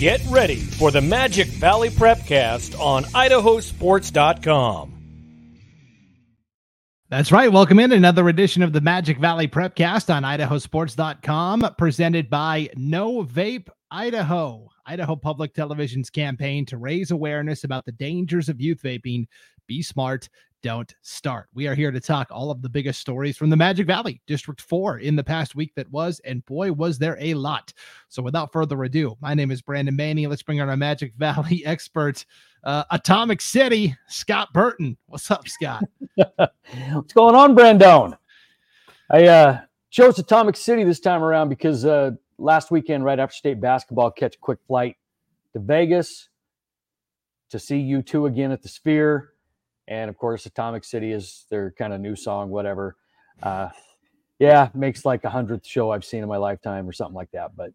Get ready for the Magic Valley Prepcast on idahosports.com. That's right. Welcome in another edition of the Magic Valley Prepcast on idahosports.com, presented by No Vape Idaho. Idaho Public Television's campaign to raise awareness about the dangers of youth vaping. Be smart, don't start. We are here to talk all of the biggest stories from the Magic Valley, District 4, in the past week that was, and boy, was there a lot. So without further ado, my name is Brandon Baney. Let's bring on our Magic Valley expert, uh, Atomic City, Scott Burton. What's up, Scott? What's going on, Brandon? I uh, chose Atomic City this time around because uh, last weekend, right after state basketball, catch a quick flight to Vegas to see U2 again at the Sphere and of course atomic city is their kind of new song whatever. Uh, yeah makes like a hundredth show i've seen in my lifetime or something like that but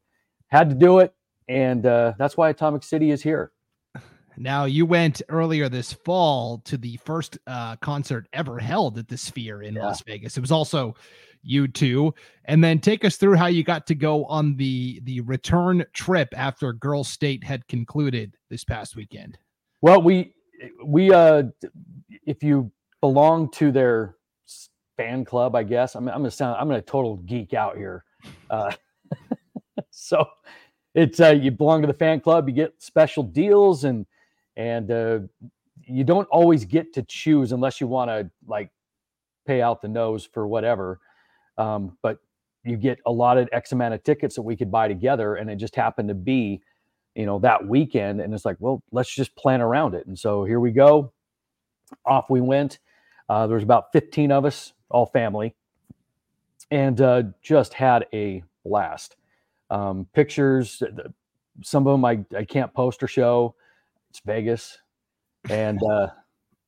had to do it and uh, that's why atomic city is here. Now you went earlier this fall to the first uh, concert ever held at the sphere in yeah. las vegas. It was also U2. And then take us through how you got to go on the the return trip after girls state had concluded this past weekend. Well we we uh if you belong to their fan club, I guess I'm, I'm gonna sound I'm gonna total geek out here. Uh, so it's uh, you belong to the fan club, you get special deals and and uh, you don't always get to choose unless you want to like pay out the nose for whatever. Um, but you get a lot of X amount of tickets that we could buy together, and it just happened to be, you know, that weekend. And it's like, well, let's just plan around it. And so here we go off we went. Uh, there was about 15 of us, all family, and uh, just had a blast. Um, pictures, some of them I, I can't post or show. It's Vegas. And, uh,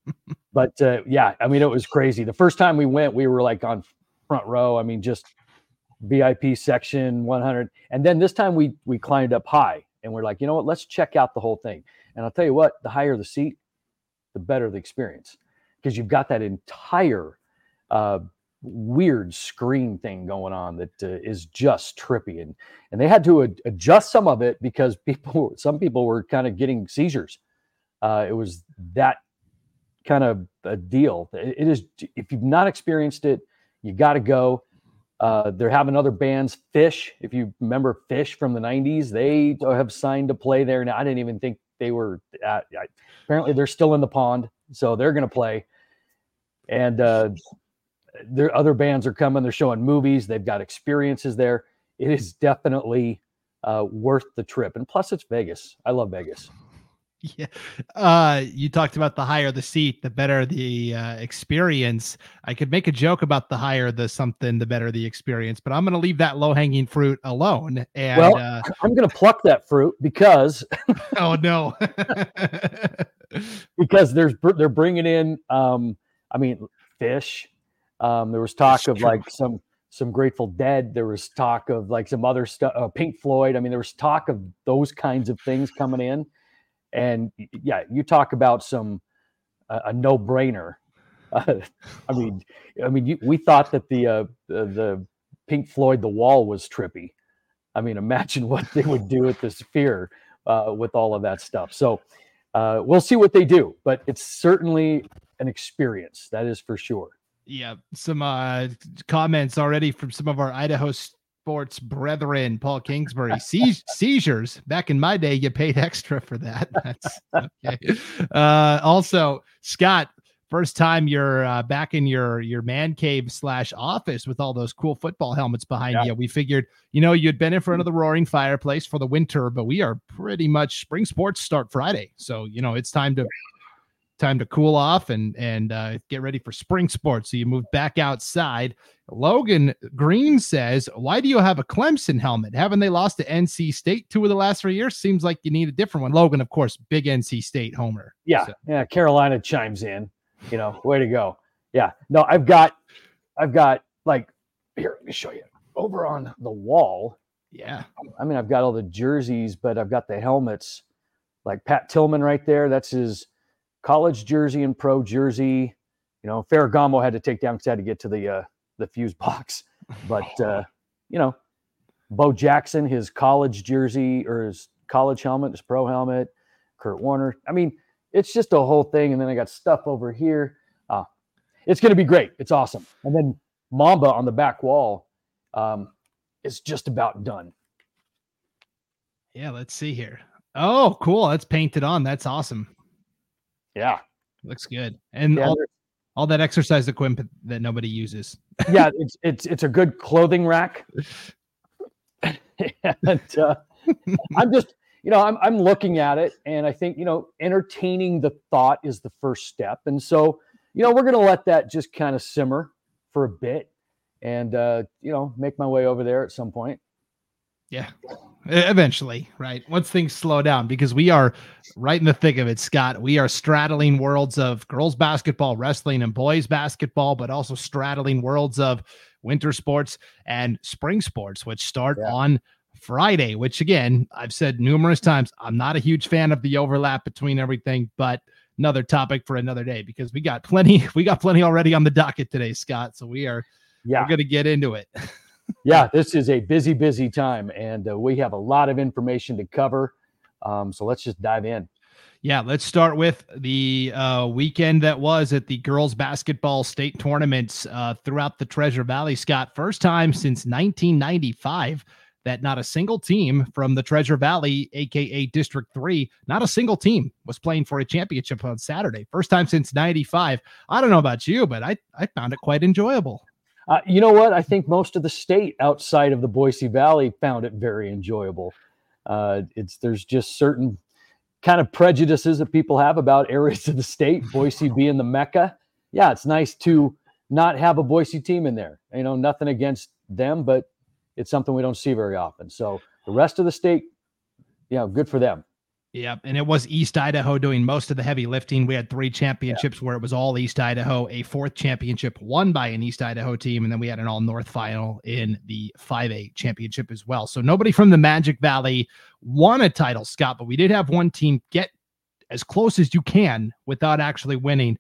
but uh, yeah, I mean, it was crazy. The first time we went, we were like on front row. I mean, just VIP section 100. And then this time we, we climbed up high and we're like, you know what, let's check out the whole thing. And I'll tell you what, the higher the seat, the better the experience because you've got that entire uh, weird screen thing going on that uh, is just trippy and and they had to ad- adjust some of it because people some people were kind of getting seizures. Uh, it was that kind of a deal. It, it is if you've not experienced it you got to go uh, they're having other bands Phish. if you remember Phish from the 90s they have signed to play there now i didn't even think they were at, apparently they're still in the pond, so they're going to play. And uh, their other bands are coming. They're showing movies. They've got experiences there. It is definitely uh, worth the trip. And plus, it's Vegas. I love Vegas. Yeah. Uh, you talked about the higher the seat, the better the uh, experience. I could make a joke about the higher the something, the better the experience, but I'm going to leave that low hanging fruit alone. And well, uh, I'm going to pluck that fruit because. oh no. because there's they're bringing in, um, I mean, Phish. Um, there was talk That's of true. like some some Grateful Dead. There was talk of like some other stuff, uh, Pink Floyd. I mean, there was talk of those kinds of things coming in and yeah, you talk about some uh, a no brainer. Uh, I mean, I mean, you, we thought that the, uh, the Pink Floyd The Wall was trippy. I mean, imagine what they would do at the Sphere uh, with all of that stuff. So uh, we'll see what they do, but it's certainly an experience. That is for sure. Yeah, some uh, comments already from some of our Idaho sports brethren, Paul Kingsbury. Se- seizures. Back in my day, you paid extra for that. That's okay. Uh, also, Scott, first time you're uh, back in your your man cave slash office with all those cool football helmets behind yeah. you. We figured, you know, you'd been in front of the roaring fireplace for the winter, but we are pretty much spring sports start Friday, so you know it's time to time to cool off and and uh, get ready for spring sports. So you move back outside. Logan Green says, "Why do you have a Clemson helmet? Haven't they lost to NC State two of the last three years? Seems like you need a different one." Logan, of course, big NC State homer. Yeah, so. yeah. Carolina chimes in. You know, way to go. Yeah. No, I've got, I've got like here. Let me show you over on the wall. Yeah. I mean, I've got all the jerseys, but I've got the helmets. Like Pat Tillman right there. That's his college jersey and pro jersey. You know, Ferragamo had to take down because I had to get to the uh, the fuse box. But uh, you know, Bo Jackson, his college jersey or his college helmet, his pro helmet, Kurt Warner. I mean, it's just a whole thing. And then I got stuff over here. Uh, it's going to be great. It's awesome. And then Mamba on the back wall um, is just about done. Yeah, let's see here. Oh, cool. That's painted on. That's awesome. Yeah. Looks good. And Yeah, all, all that exercise equipment that nobody uses. yeah, it's it's it's a good clothing rack. and uh, I'm just, you know, I'm I'm looking at it, and I think you know, entertaining the thought is the first step, and so you know, we're gonna let that just kind of simmer for a bit, and uh, you know, make my way over there at some point. Yeah. Eventually, right? Once things slow down, because we are right in the thick of it, Scott. We are straddling worlds of girls basketball, wrestling, and boys basketball, but also straddling worlds of winter sports and spring sports, which start Yeah. on Friday. Which, again, I've said numerous times, I'm not a huge fan of the overlap between everything, but another topic for another day because we got plenty. We got plenty already on the docket today, Scott. So we are Yeah, we're going to get into it. yeah, this is a busy, busy time, and uh, we have a lot of information to cover. Um, so let's just dive in. Yeah, let's start with the uh, weekend that was at the girls basketball state tournaments uh, throughout the Treasure Valley. Scott, first time since 1995 that not a single team from the Treasure Valley, aka District 3, not a single team was playing for a championship on Saturday. First time since 95. I don't know about you, but I, I found it quite enjoyable. Uh, you know what? I think most of the state outside of the Boise Valley found it very enjoyable. Uh, it's there's just certain kind of prejudices that people have about areas of the state, Boise being the mecca. Yeah, it's nice to not have a Boise team in there. You know, nothing against them, but it's something we don't see very often. So the rest of the state, yeah, good for them. Yep. And it was East Idaho doing most of the heavy lifting. We had three championships where it was all East Idaho, a fourth championship won by an East Idaho team. And then we had an all North final in the 5A championship as well. So nobody from the Magic Valley won a title, Scott, but we did have one team get as close as you can without actually winning.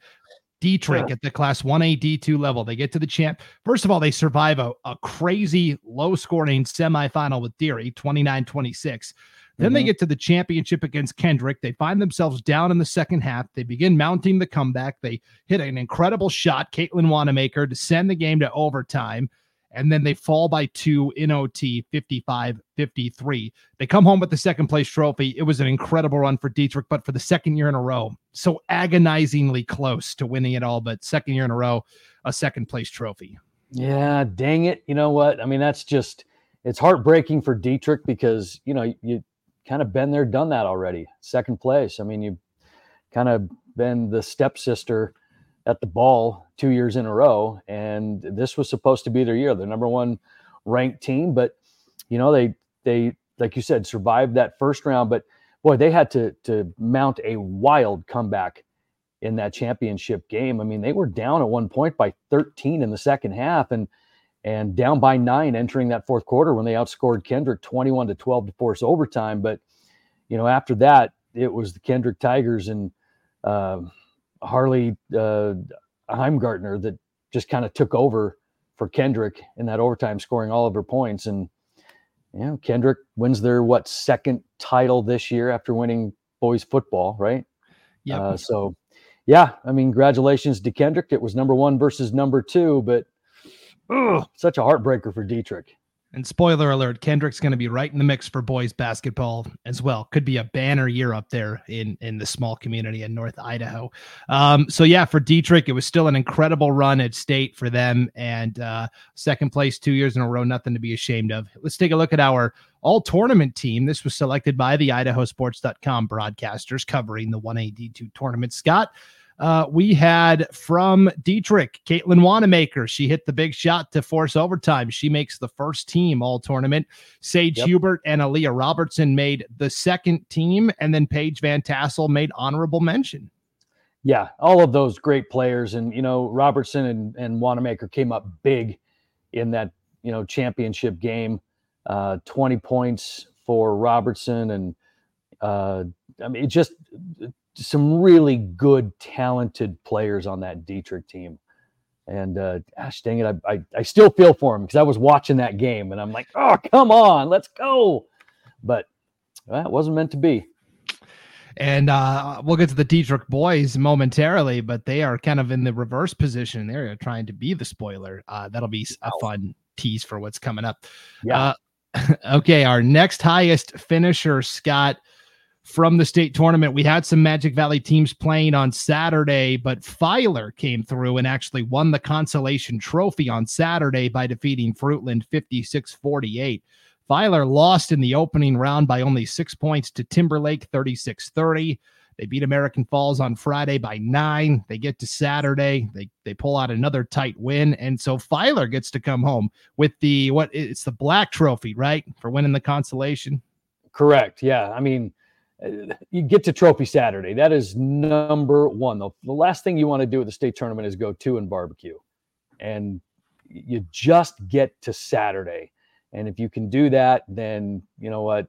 Dietrich at the class 1A D2 level. They get to the champ. First of all, they survive a, a crazy low scoring semifinal with Deary, 29 26. Then they Mhm. get to the championship against Kendrick. They find themselves down in the second half. They begin mounting the comeback. They hit an incredible shot, Caitlin Wanamaker, to send the game to overtime. And then they fall by two in OT, 55 53. They come home with the second place trophy. It was an incredible run for Dietrich, but for the second year in a row, so agonizingly close to winning it all, but second year in a row, a second place trophy. Yeah, dang it. You know what? I mean, that's just it's heartbreaking for Dietrich because you know you kind of been there, done that already. Second place. I mean, you've kind of been the stepsister at the ball two years in a row, and this was supposed to be their year, the number one ranked team. But you know, they they like you said survived that first round, but boy, they had to to mount a wild comeback in that championship game. I mean, they were down at one point by 13 in the second half and and down by nine entering that fourth quarter when they outscored Kendrick 21 to 12 to force overtime. But you know, after that, it was the Kendrick Tigers and uh, Harley uh, Heimgartner that just kind of took over for Kendrick in that overtime, scoring all of her points. And you know, Kendrick wins their what second title this year after winning boys football, right? Yeah. Uh, so, yeah, I mean, congratulations to Kendrick. It was number one versus number two, but ugh, such a heartbreaker for Dietrich. And spoiler alert, Kendrick's going to be right in the mix for boys basketball as well. Could be a banner year up there in in the small community in North Idaho. Um, so yeah, for Dietrich, it was still an incredible run at state for them, and uh, second place two years in a row, nothing to be ashamed of. Let's take a look at our all tournament team. This was selected by the IdahoSports.com broadcasters covering the 1AD2 tournament. Scott, uh, we had from Dietrich, Caitlin Wanamaker. She hit the big shot to force overtime. She makes the first team all tournament. Sage Yep. Hubert and Aaliyah Robertson made the second team, and then Paige Van Tassel made honorable mention. Yeah, all of those great players, and you know, Robertson and, and Wanamaker came up big in that you know championship game. Uh, Twenty points for Robertson, and uh, I mean, it just some really good, talented players on that Dietrich team. And uh, gosh dang it, I, I, I still feel for him because I was watching that game and I'm like, oh, come on, let's go. But That wasn't meant to be. And uh, we'll get to the Dietrich boys momentarily, but they are kind of in the reverse position. They're trying to be the spoiler. Uh, that'll be a fun tease for what's coming up. Yeah. Uh, okay, our next highest finisher, Scott, from the state tournament. We had some Magic Valley teams playing on Saturday, but Filer came through and actually won the consolation trophy on Saturday by defeating Fruitland 56 48. Filer lost in the opening round by only six points to Timberlake 36 30. They beat American Falls on Friday by nine. They get to Saturday. They they pull out another tight win. And so Filer gets to come home with the what it's the black trophy, right? For winning the consolation. Correct. Yeah. I mean, you get to Trophy Saturday. That is number one. The, the last thing you want to do at the state tournament is go to and barbecue. And you just get to Saturday. And if you can do that, then you know what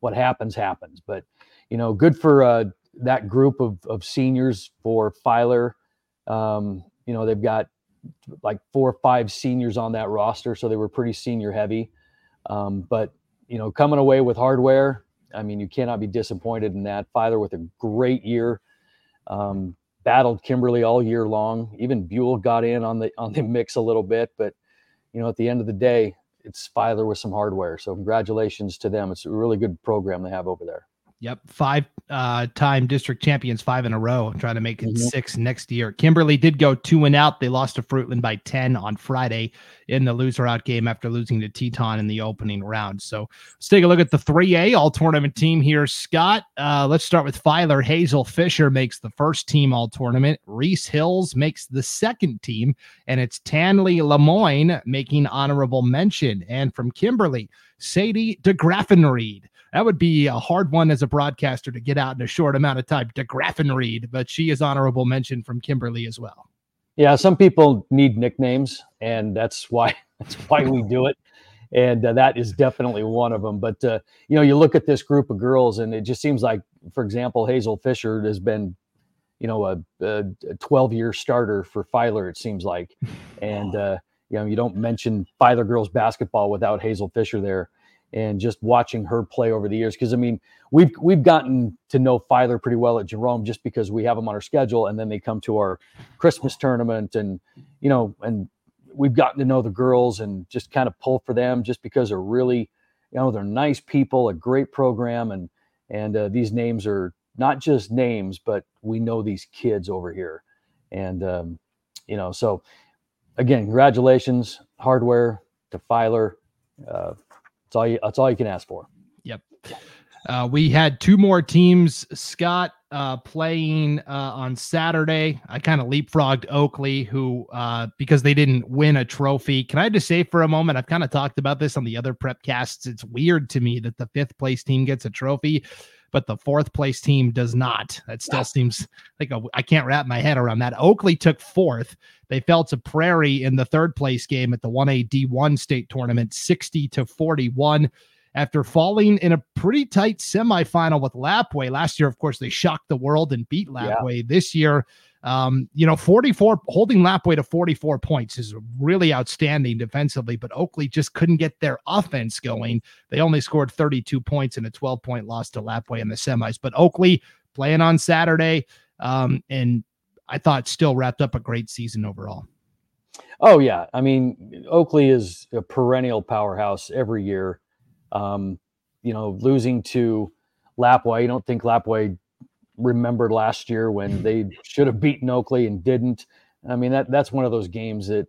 what happens happens. But you know, good for uh, that group of of seniors for Filer. Um, you know, they've got like four or five seniors on that roster, so they were pretty senior heavy. Um, but you know, coming away with hardware, I mean, you cannot be disappointed in that. Filer with a great year. Um, battled Kimberly all year long. Even Buell got in on the on the mix a little bit, but you know, at the end of the day, it's Filer with some hardware. So congratulations to them. It's a really good program they have over there. Yep, five uh, time district champions, five in a row, trying to make it mm-hmm. six next year. Kimberly did go two and out. They lost to Fruitland by 10 on Friday in the loser out game after losing to Teton in the opening round. So let's take a look at the 3A all tournament team here. Scott, uh, let's start with Filer. Hazel Fisher makes the first team all tournament. Reese Hills makes the second team, and it's Tanley Lemoyne making honorable mention. And from Kimberly, Sadie DeGraffenried that would be a hard one as a broadcaster to get out in a short amount of time to Graffenried, but she is honorable mention from Kimberly as well. Yeah, some people need nicknames, and that's why that's why we do it, and uh, that is definitely one of them. But uh, you know, you look at this group of girls, and it just seems like, for example, Hazel Fisher has been, you know, a, a 12 year starter for Filer. It seems like, and uh, you know, you don't mention Filer girls basketball without Hazel Fisher there and just watching her play over the years. Because I mean, we've we've gotten to know Filer pretty well at Jerome just because we have them on our schedule, and then they come to our Christmas tournament, and you know, and we've gotten to know the girls and just kind of pull for them just because they're really, you know, they're nice people, a great program, and and uh, these names are not just names, but we know these kids over here, and um, you know, so again, congratulations, hardware to Filer. Uh, that's all you. That's all you can ask for. Yep. Uh, we had two more teams, Scott, uh, playing uh, on Saturday. I kind of leapfrogged Oakley, who uh, because they didn't win a trophy. Can I just say for a moment? I've kind of talked about this on the other prep casts. It's weird to me that the fifth place team gets a trophy but the fourth place team does not. That still seems like I can't wrap my head around that. Oakley took fourth. They fell to Prairie in the third place game at the 1A D1 state tournament, 60 to 41 after falling in a pretty tight semifinal with Lapwai. Last year, of course, they shocked the world and beat Lapwai. Yeah. This year, um, you know, 44 holding Lapwai to 44 points is really outstanding defensively, but Oakley just couldn't get their offense going. They only scored 32 points in a 12 point loss to Lapwai in the semis. But Oakley playing on Saturday, um, and I thought still wrapped up a great season overall. Oh yeah, I mean Oakley is a perennial powerhouse every year. Um, you know, losing to Lapwai, you don't think Lapwai remembered last year when they should have beaten Oakley and didn't. I mean that that's one of those games that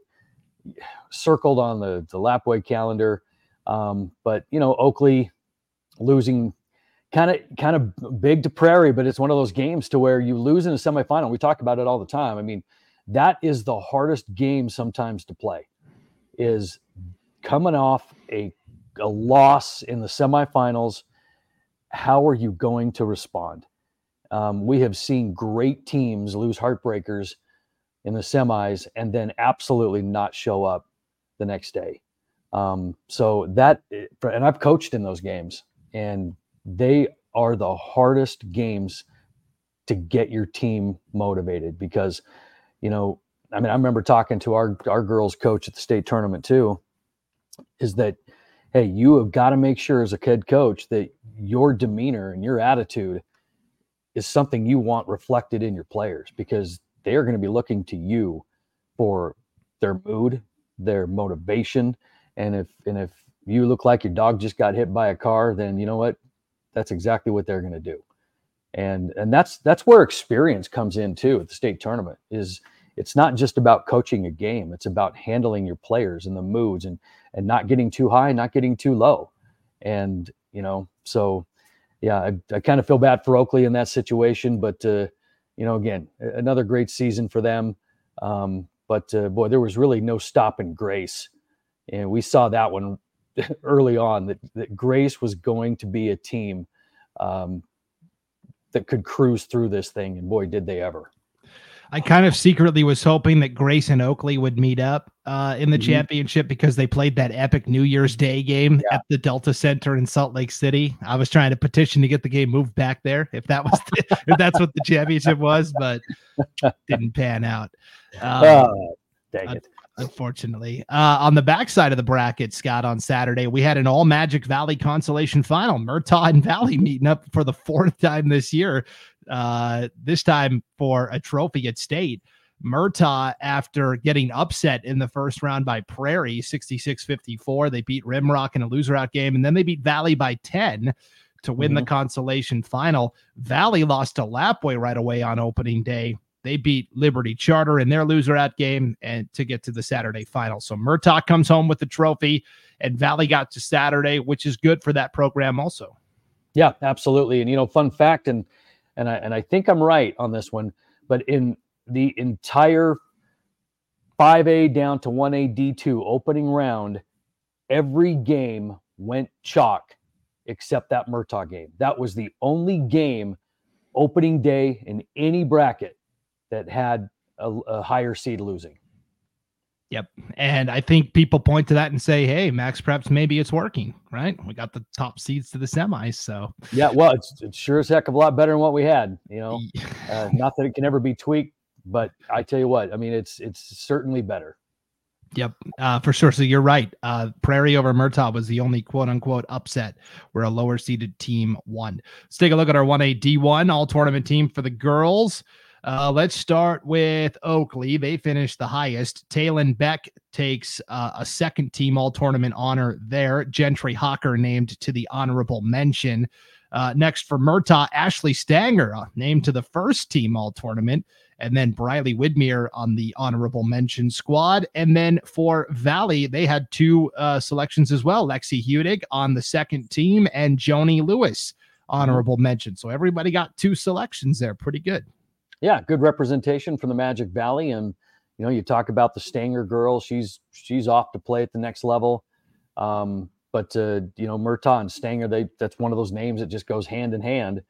circled on the the Lapwai calendar. Um, but you know Oakley losing kind of kind of big to Prairie, but it's one of those games to where you lose in a semifinal. We talk about it all the time. I mean, that is the hardest game sometimes to play. Is coming off a a loss in the semifinals. How are you going to respond? Um, we have seen great teams lose heartbreakers in the semis and then absolutely not show up the next day. Um, so that, eh, and I've coached in those games, and they are the hardest games to get your team motivated because, you know, I mean, I remember talking to our our girls coach at the state tournament too. Is that, hey, you have got to make sure as a head coach that your demeanor and your attitude is something you want reflected in your players because they are going to be looking to you for their mood, their motivation, and if and if you look like your dog just got hit by a car, then you know what? That's exactly what they're going to do. And and that's that's where experience comes in too at the state tournament is it's not just about coaching a game it's about handling your players and the moods and and not getting too high not getting too low and you know so yeah i, I kind of feel bad for oakley in that situation but uh, you know again another great season for them. Um, but uh, boy there was really no stopping grace. And we saw that one early on that, that grace was going to be a team um, that could cruise through this thing and boy did they ever I kind of secretly was hoping that Grace and Oakley would meet up uh, in the mm-hmm. championship because they played that epic New Year's Day game yeah. at the Delta Center in Salt Lake City. I was trying to petition to get the game moved back there if that was the, if that's what the championship was, but didn't pan out. Um, oh, dang it. Unfortunately, uh, on the backside of the bracket, Scott, on Saturday, we had an all Magic Valley consolation final. Murtaugh and Valley meeting up for the fourth time this year uh, this time for a trophy at state. Murtaugh, after getting upset in the first round by Prairie 66 54, they beat Rimrock in a loser out game, and then they beat Valley by 10 to win mm-hmm. the consolation final. Valley lost to Lapwai right away on opening day. They beat Liberty Charter in their loser out game and to get to the Saturday final. So Murtaugh comes home with the trophy, and Valley got to Saturday, which is good for that program also. Yeah, absolutely. And you know, fun fact, and and I and I think I'm right on this one, but in the entire 5A down to 1A D2 opening round, every game went chalk except that Murtaugh game. That was the only game opening day in any bracket that had a, a higher seed losing. Yep. And I think people point to that and say, hey, MaxPreps, maybe it's working, right? We got the top seeds to the semis. So, yeah, well, it's, it's sure as heck of a lot better than what we had, you know, uh, not that it can ever be tweaked, but I tell you what, I mean, it's, it's certainly better. Yep, uh, for sure. So you're right. Uh, Prairie over Murtaugh was the only quote unquote upset where a lower seeded team won. Let's take a look at our 1A D1 all tournament team for the girls. Uh, let's start with Oakley. They finished the highest. Taylon Beck takes uh, a second team all tournament honor there. Gentry Hawker named to the honorable mention. Uh, next for Murtaugh, Ashley Stanger uh, named to the first team all tournament. And then Briley Widmere on the honorable mention squad. And then for Valley, they had two uh, selections as well Lexi Hudig on the second team and Joni Lewis honorable mention. So everybody got two selections there. Pretty good yeah, good representation from the Magic Valley. And you know, you talk about the Stanger girl; she's she's off to play at the next level. Um, but uh, you know, Murtaugh and Stanger, they that's one of those names that just goes hand in hand.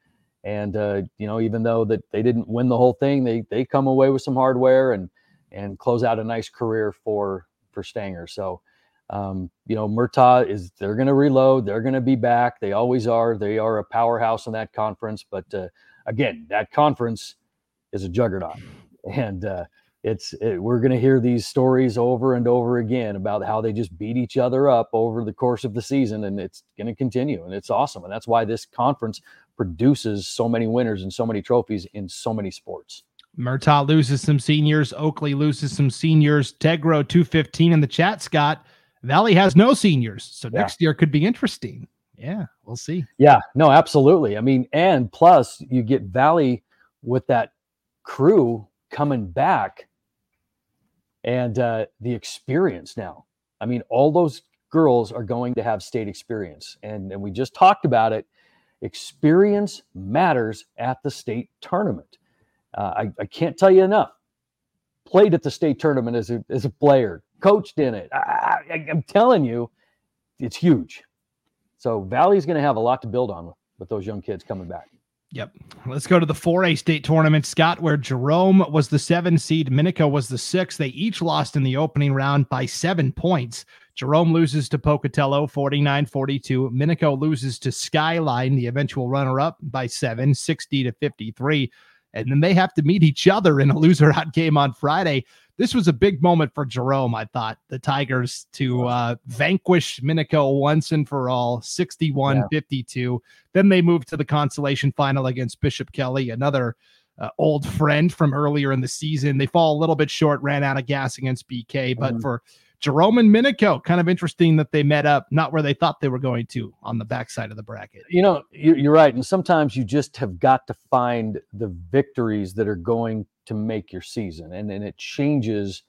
And uh, you know, even though that they didn't win the whole thing, they they come away with some hardware and and close out a nice career for for Stanger. So. Um, you know, Murtaugh is they're going to reload. They're going to be back. They always are. They are a powerhouse in that conference. But uh, again, that conference is a juggernaut, and uh, it's it, we're going to hear these stories over and over again about how they just beat each other up over the course of the season, and it's going to continue, and it's awesome, and that's why this conference produces so many winners and so many trophies in so many sports. Murtaugh loses some seniors. Oakley loses some seniors. Tegro 215 in the chat, Scott. Valley has no seniors. So yeah. next year could be interesting. Yeah, we'll see. Yeah, no, absolutely. I mean, and plus you get Valley with that crew coming back and uh, the experience now. I mean, all those girls are going to have state experience. And, and we just talked about it. Experience matters at the state tournament. Uh, I, I can't tell you enough. Played at the state tournament as a, as a player, coached in it. I, I, I'm telling you, it's huge. So Valley's going to have a lot to build on with those young kids coming back. Yep. Let's go to the 4A state tournament, Scott, where Jerome was the seven seed, Minico was the six. They each lost in the opening round by seven points. Jerome loses to Pocatello 49 42. Minico loses to Skyline, the eventual runner up, by seven, 60 to 53. And then they have to meet each other in a loser out game on Friday. This was a big moment for Jerome. I thought the Tigers to uh, vanquish Minico once and for all, 61 yeah. 52. Then they moved to the consolation final against Bishop Kelly, another uh, old friend from earlier in the season. They fall a little bit short, ran out of gas against BK, but mm-hmm. for Jerome and Minico, kind of interesting that they met up, not where they thought they were going to on the backside of the bracket. You know, you're right. And sometimes you just have got to find the victories that are going to make your season. And, and it changes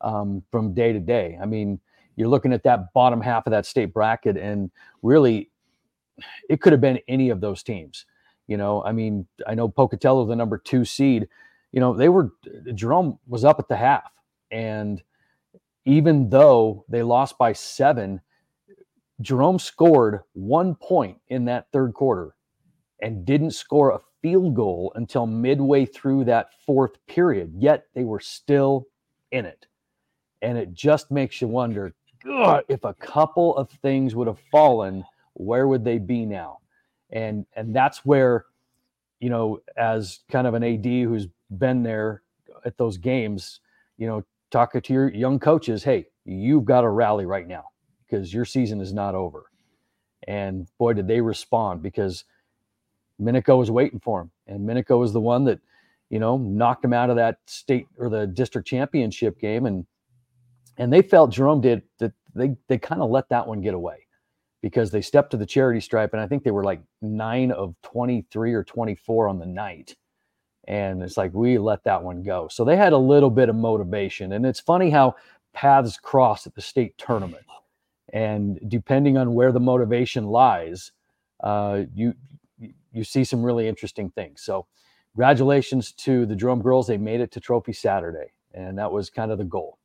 um, from day to day. I mean, you're looking at that bottom half of that state bracket, and really, it could have been any of those teams. You know, I mean, I know Pocatello, the number two seed, you know, they were, Jerome was up at the half. And even though they lost by seven, Jerome scored one point in that third quarter and didn't score a field goal until midway through that fourth period. Yet they were still in it. And it just makes you wonder if a couple of things would have fallen, where would they be now? And and that's where, you know, as kind of an AD who's been there at those games, you know, talking to your young coaches, hey, you've got to rally right now because your season is not over. And boy, did they respond because Minico was waiting for him. And Minico was the one that, you know, knocked him out of that state or the district championship game. And and they felt Jerome did that they they kind of let that one get away because they stepped to the charity stripe. And I think they were like nine of 23 or 24 on the night and it's like we let that one go. So they had a little bit of motivation, and it's funny how paths cross at the state tournament, and depending on where the motivation lies, uh, you you see some really interesting things. So, congratulations to the Jerome girls; they made it to Trophy Saturday, and that was kind of the goal.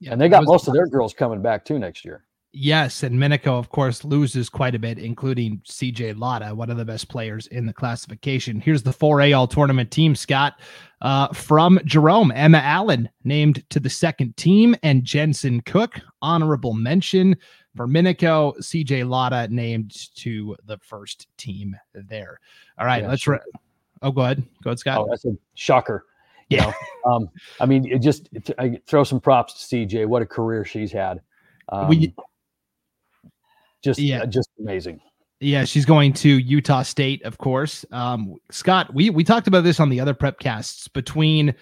Yeah, and they got most of their girls coming back too next year. Yes, and Minico, of course, loses quite a bit, including CJ Lotta, one of the best players in the classification. Here's the 4A All Tournament team, Scott. Uh, from Jerome, Emma Allen named to the second team, and Jensen Cook, honorable mention. For Minico, CJ Lotta named to the first team there. All right, yeah, let's. Re- oh, go ahead. Go ahead, Scott. Oh, that's a shocker. Yeah. Know? um, I mean, it just it, I throw some props to CJ. What a career she's had. Um, we just yeah. Uh, just amazing. Yeah, she's going to Utah State, of course. Um, Scott, we we talked about this on the other prep casts between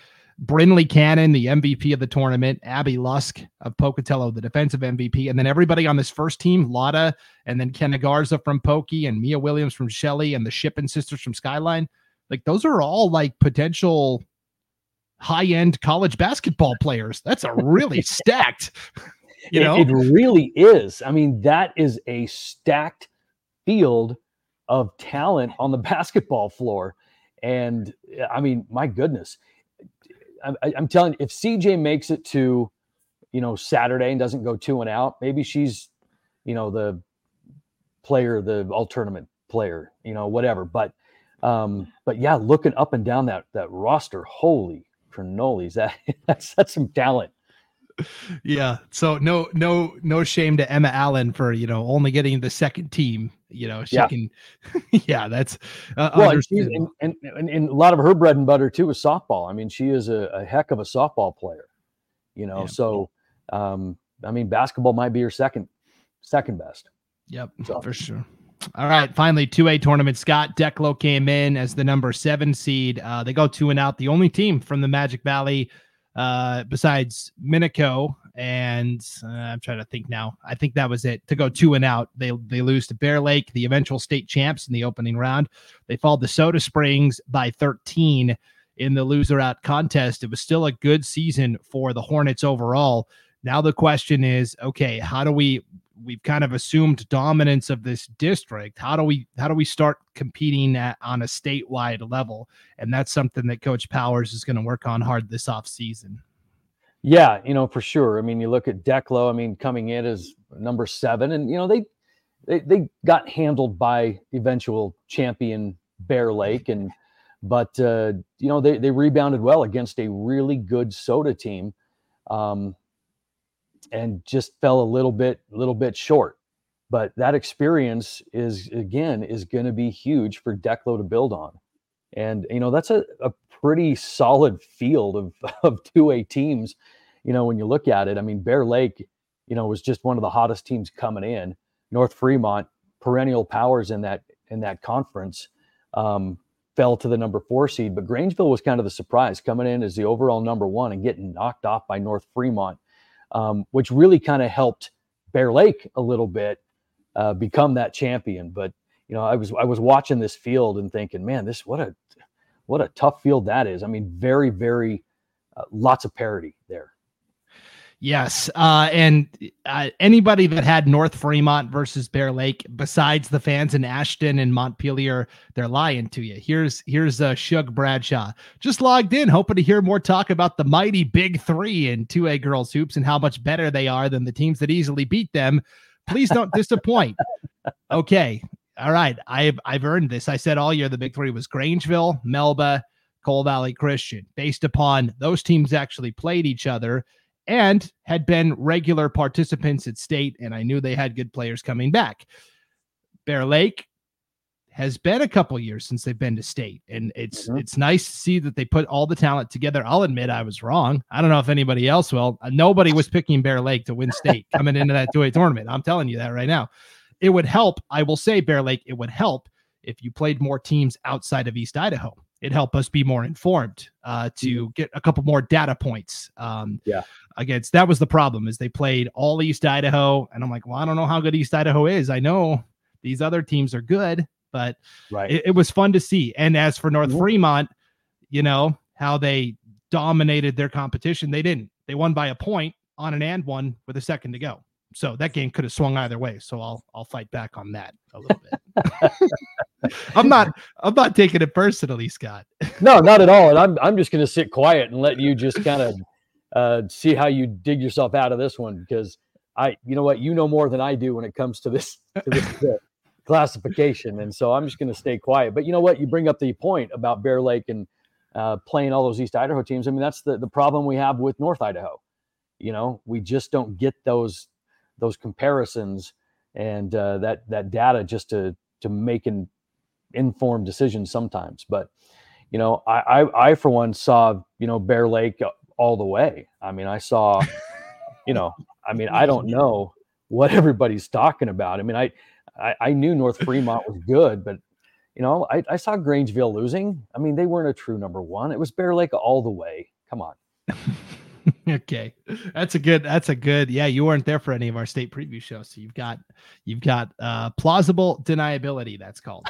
Brinley Cannon, the MVP of the tournament, Abby Lusk of Pocatello, the defensive MVP, and then everybody on this first team, Lotta, and then Kenna Garza from Pokey and Mia Williams from Shelley and the Shippen sisters from Skyline. Like those are all like potential high-end college basketball players. That's a really stacked you know, it, it really is. I mean, that is a stacked field of talent on the basketball floor. And I mean, my goodness, I, am telling you, if CJ makes it to, you know, Saturday and doesn't go two and out, maybe she's, you know, the player, the all tournament player, you know, whatever. But, um, but yeah, looking up and down that that roster, holy cannolis, that that's that's some talent yeah. So no, no, no shame to Emma Allen for you know only getting the second team. You know, she yeah. can. yeah, that's uh, well, and, and, and, and, a lot of her bread and butter too is softball. I mean, she is a, a heck of a softball player. You know, yeah. so um, I mean, basketball might be her second, second best. Yep, so. for sure. All right, finally, 2A tournament. Scott Declo came in as the number seven seed. Uh, they go two and out. The only team from the Magic Valley uh, besides Minico and uh, I'm trying to think now. I think that was it to go two and out. They they lose to Bear Lake, the eventual state champs in the opening round. They fall to Soda Springs by 13 in the loser out contest. It was still a good season for the Hornets overall. Now the question is, okay, how do we we've kind of assumed dominance of this district. How do we how do we start competing at, on a statewide level? And that's something that Coach Powers is going to work on hard this off season. Yeah, you know for sure. I mean, you look at Declo. I mean, coming in as number seven, and you know they they, they got handled by eventual champion Bear Lake, and but uh, you know they they rebounded well against a really good Soda team. Um, and just fell a little bit little bit short but that experience is again is going to be huge for declo to build on and you know that's a, a pretty solid field of of two A teams. You know, when you look at it, I mean, Bear Lake, you know, was just one of the hottest teams coming in. North Fremont, perennial powers in that in that conference, um, fell to the number four seed. But Grangeville was kind of the surprise, coming in as the overall number one and getting knocked off by North Fremont, um, which really kind of helped Bear Lake a little bit uh, become that champion. But you know, I was I was watching this field and thinking, man, this what a what a tough field that is. I mean, very very uh, lots of parity there. Yes, uh, and uh, anybody that had North Fremont versus Bear Lake, besides the fans in Ashton and Montpelier, they're lying to you. Here's here's uh, Shug Bradshaw just logged in, hoping to hear more talk about the mighty Big Three in two A girls hoops and how much better they are than the teams that easily beat them. Please don't disappoint. Okay, all right, I've I've earned this. I said all year the Big Three was Grangeville, Melba, Cole Valley Christian, based upon those teams actually played each other and had been regular participants at state, and I knew they had good players coming back. Bear Lake has been a couple years since they've been to state, and it's mm-hmm. it's nice to see that they put all the talent together. I'll admit I was wrong. I don't know if anybody else will. Uh, nobody was picking Bear Lake to win state coming into that 2A tournament. I'm telling you that right now. It would help. I will say Bear Lake. It would help if you played more teams outside of East Idaho it helped us be more informed uh, to mm-hmm. get a couple more data points. Um, yeah. Against that was the problem is they played all East Idaho, and I'm like, well, I don't know how good East Idaho is. I know these other teams are good, but right. it, it was fun to see. And as for North mm-hmm. Fremont, you know how they dominated their competition. They didn't. They won by a point on an and one with a second to go. So that game could have swung either way. So I'll I'll fight back on that a little bit. I'm not I'm not taking it personally, Scott. no, not at all. And I'm I'm just going to sit quiet and let you just kind of uh, see how you dig yourself out of this one because I you know what you know more than I do when it comes to this to this uh, classification, and so I'm just going to stay quiet. But you know what? You bring up the point about Bear Lake and uh, playing all those East Idaho teams. I mean, that's the the problem we have with North Idaho. You know, we just don't get those those comparisons and uh, that that data just to to make an informed decisions sometimes. But you know, I, I I for one saw you know Bear Lake all the way. I mean, I saw, you know, I mean, I don't know what everybody's talking about. I mean, I I, I knew North Fremont was good, but you know, I, I saw Grangeville losing. I mean, they weren't a true number one. It was Bear Lake all the way. Come on. okay. That's a good that's a good yeah you weren't there for any of our state preview shows so you've got you've got uh plausible deniability that's called.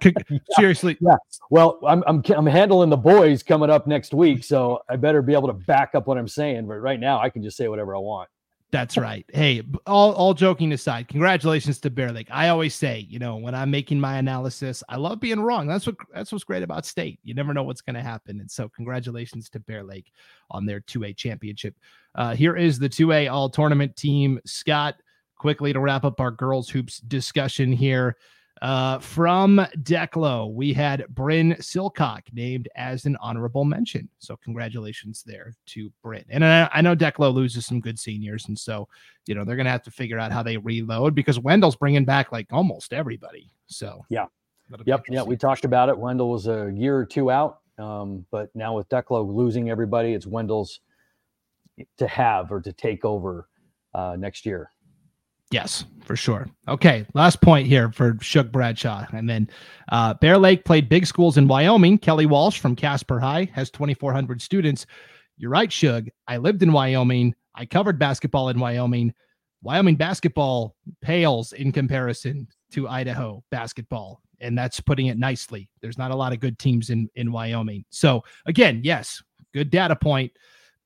Seriously. Yeah. Well I'm, I'm i'm handling the boys coming up next week so i better be able to back up what i'm saying but right now i can just say whatever i want that's right. Hey, all all joking aside, congratulations to Bear Lake. I always say, you know, when I'm making my analysis, I love being wrong. That's what that's what's great about state. You never know what's going to happen, and so congratulations to Bear Lake on their 2A championship. Uh, here is the 2A all tournament team. Scott, quickly to wrap up our girls hoops discussion here. Uh, from Declo, we had Bryn Silcock named as an honorable mention. So congratulations there to Bryn. And I, I know Declo loses some good seniors, and so you know they're gonna have to figure out how they reload because Wendell's bringing back like almost everybody. So yeah, yep, yeah. We talked about it. Wendell was a year or two out, um, but now with Declo losing everybody, it's Wendell's to have or to take over uh, next year. Yes, for sure. Okay, last point here for Shug Bradshaw. And then uh, Bear Lake played big schools in Wyoming. Kelly Walsh from Casper High has 2,400 students. You're right, Shug. I lived in Wyoming. I covered basketball in Wyoming. Wyoming basketball pales in comparison to Idaho basketball. And that's putting it nicely. There's not a lot of good teams in, in Wyoming. So, again, yes, good data point.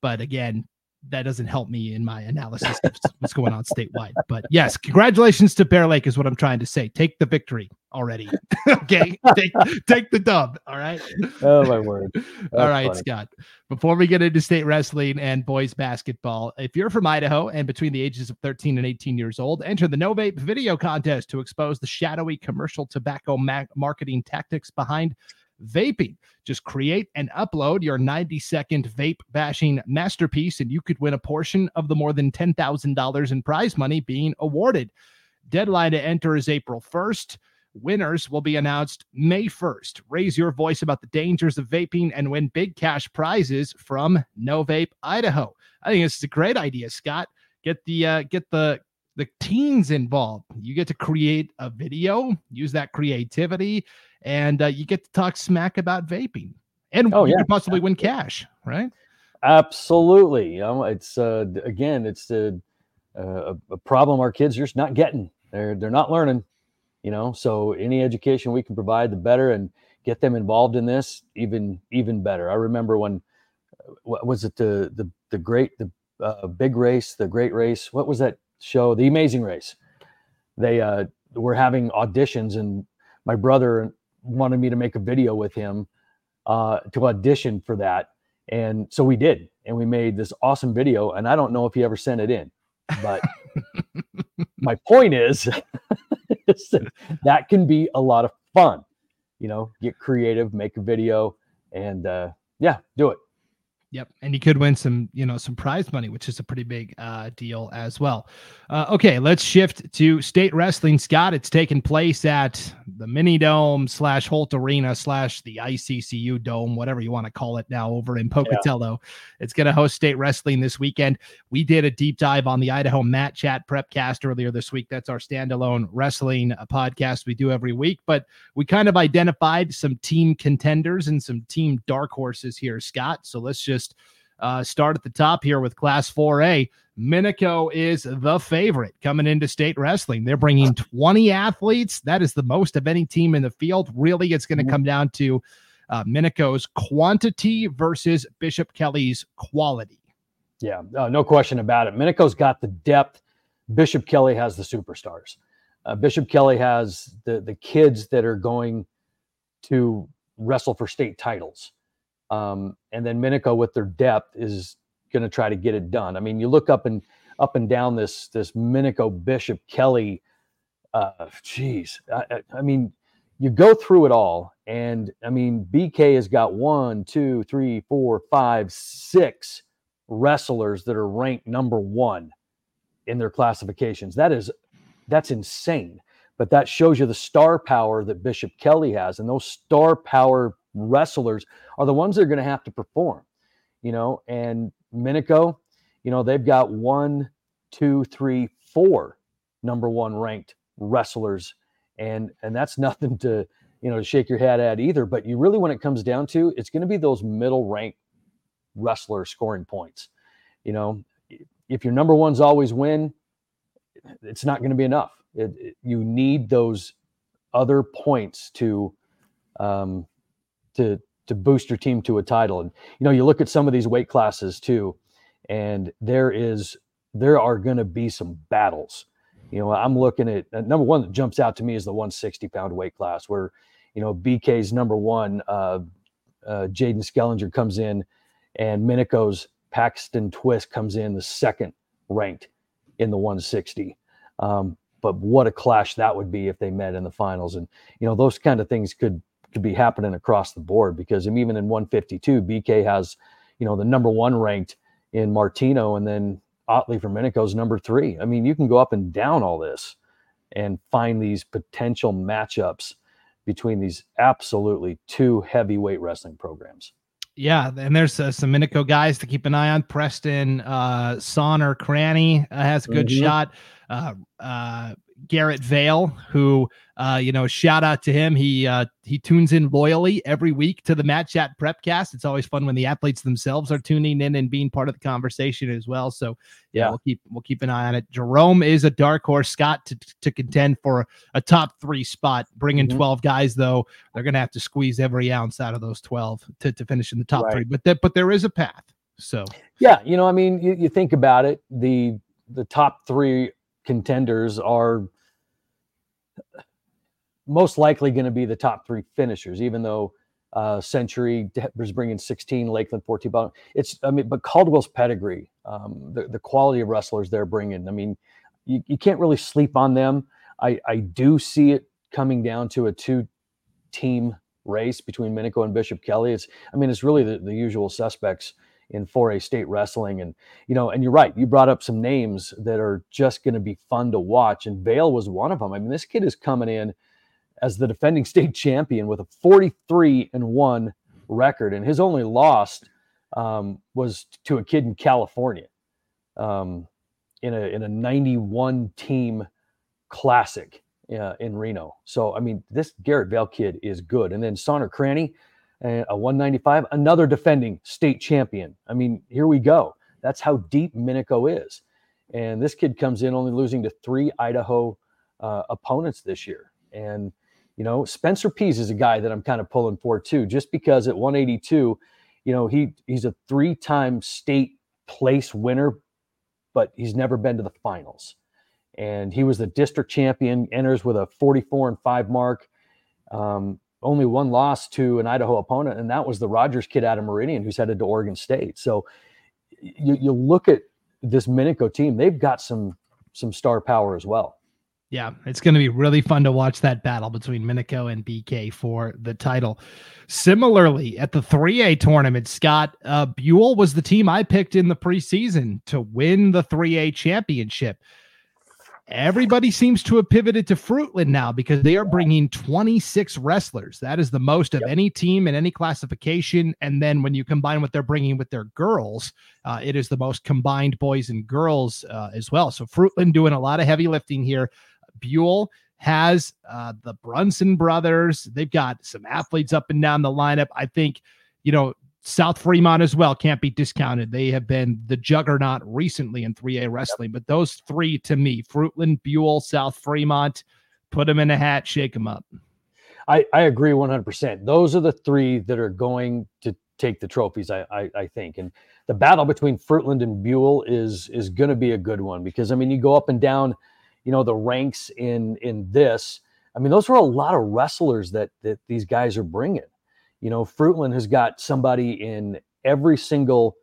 But again, that doesn't help me in my analysis of what's going on statewide. But yes, congratulations to Bear Lake is what I'm trying to say. Take the victory already. okay, take take the dub. All right. Oh my word. That's all right, funny. Scott. Before we get into state wrestling and boys basketball, if you're from Idaho and between the ages of 13 and 18 years old, enter the No Vape video contest to expose the shadowy commercial tobacco ma- marketing tactics behind vaping. Just create and upload your 90 second vape bashing masterpiece, and you could win a portion of the more than $10,000 in prize money being awarded. Deadline to enter is April 1st. Winners will be announced May 1st. Raise your voice about the dangers of vaping and win big cash prizes from No Vape Idaho. I think this is a great idea, Scott. Get the uh, get the the teens involved. You get to create a video, use that creativity, and uh, you get to talk smack about vaping, and oh, you yeah. could possibly win cash, right? Absolutely. You know, it's uh, again, it's a, a, a problem our kids are just not getting. They're they're not learning. You know, so any education we can provide, the better, and get them involved in this, even even better. I remember when what was it the the the great the uh, big race, the great race. What was that show? The Amazing Race. They uh, were having auditions, and my brother wanted me to make a video with him uh, to audition for that and so we did, and we made this awesome video. And I don't know if he ever sent it in, but my point is, is that, that can be a lot of fun. You know, get creative, make a video, and uh, yeah, do it. Yep, and you could win some, you know, some prize money, which is a pretty big uh, deal as well. Uh, okay, let's shift to state wrestling. Scott, it's taking place at the Mini Dome slash Holt Arena slash the ICCU Dome, whatever you want to call it now, over in Pocatello. Yeah. It's going to host state wrestling this weekend. We did a deep dive on the Idaho Mat Chat Prepcast earlier this week. That's our standalone wrestling uh, podcast we do every week, but we kind of identified some team contenders and some team dark horses here, Scott. So let's just just uh, start at the top here with Class 4A. Minico is the favorite coming into state wrestling. They're bringing 20 athletes. That is the most of any team in the field. Really, it's going to mm-hmm. come down to uh, Minico's quantity versus Bishop Kelly's quality. Yeah, uh, no question about it. Minico's got the depth. Bishop Kelly has the superstars. Uh, Bishop Kelly has the the kids that are going to wrestle for state titles. Um, and then Minico with their depth is going to try to get it done. I mean, you look up and up and down this this Minico Bishop Kelly. Uh, I, I mean, you go through it all, and I mean, BK has got one, two, three, four, five, six wrestlers that are ranked number one in their classifications. That is that's insane. But that shows you the star power that Bishop Kelly has, and those star power wrestlers are the ones that are going to have to perform, you know. And Minico, you know, they've got one, two, three, four number one ranked wrestlers, and and that's nothing to you know to shake your head at either. But you really, when it comes down to, it's going to be those middle ranked wrestlers scoring points. You know, if your number ones always win, it's not going to be enough. It, it, you need those other points to um, to to boost your team to a title. And you know, you look at some of these weight classes too, and there is there are going to be some battles. You know, I'm looking at uh, number one that jumps out to me is the 160 pound weight class, where you know BK's number one, uh, uh, Jaden Skellinger comes in, and Minico's Paxton Twist comes in the second ranked in the 160. Um, but what a clash that would be if they met in the finals, and you know those kind of things could could be happening across the board because I mean even in 152, BK has, you know, the number one ranked in Martino, and then Otley from Minico's number three. I mean, you can go up and down all this and find these potential matchups between these absolutely two heavyweight wrestling programs. Yeah, and there's uh, some Minico guys to keep an eye on. Preston uh, Sonner Cranny uh, has a good mm-hmm. shot. Uh, uh, Garrett Vale, who uh, you know, shout out to him. He uh, he tunes in loyally every week to the Mat Chat Prepcast. It's always fun when the athletes themselves are tuning in and being part of the conversation as well. So yeah, we'll keep we'll keep an eye on it. Jerome is a dark horse. Scott to, to contend for a top three spot. Bringing mm-hmm. twelve guys though, they're going to have to squeeze every ounce out of those twelve to, to finish in the top right. three. But that but there is a path. So yeah, you know, I mean, you, you think about it, the the top three contenders are most likely going to be the top three finishers, even though uh, Century was bringing 16, Lakeland 14. But it's, I mean, but Caldwell's pedigree, um, the, the quality of wrestlers they're bringing. I mean, you, you can't really sleep on them. I, I do see it coming down to a two team race between Minico and Bishop Kelly. It's, I mean, it's really the, the usual suspects in 4A state wrestling. And, you know, and you're right. You brought up some names that are just going to be fun to watch. And Vale was one of them. I mean, this kid is coming in as the defending state champion with a 43 and 1 record. And his only loss um, was to a kid in California um, in, a, in a 91 team classic uh, in Reno. So, I mean, this Garrett Vale kid is good. And then Sonner Cranny, a 195, another defending state champion. I mean, here we go. That's how deep Minico is. And this kid comes in only losing to three Idaho uh, opponents this year. And, you know, Spencer Pease is a guy that I'm kind of pulling for too, just because at 182, you know, he he's a three-time state place winner, but he's never been to the finals. And he was the district champion, enters with a 44 and 5 mark. Um, only one loss to an Idaho opponent, and that was the Rogers kid out of Meridian who's headed to Oregon State. So you, you look at this Minico team, they've got some some star power as well. Yeah, it's going to be really fun to watch that battle between Minico and BK for the title. Similarly, at the 3A tournament, Scott uh, Buhl was the team I picked in the preseason to win the 3A championship. Everybody seems to have pivoted to Fruitland now because they are bringing 26 wrestlers. That is the most of yep. any team in any classification. And then when you combine what they're bringing with their girls, uh, it is the most combined boys and girls uh, as well. So Fruitland doing a lot of heavy lifting here. Buhl has uh, the Brunson brothers. They've got some athletes up and down the lineup. I think, you know, South Fremont as well can't be discounted. They have been the juggernaut recently in 3A wrestling, but those three to me, Fruitland, Buhl, South Fremont, put them in a hat, shake them up. I, I agree 100%. Those are the three that are going to take the trophies, I, I, I think. And the battle between Fruitland and Buhl is is going to be a good one because, I mean, you go up and down, you know, the ranks in in this. I mean, those are a lot of wrestlers that that these guys are bringing. You know, Fruitland has got somebody in every single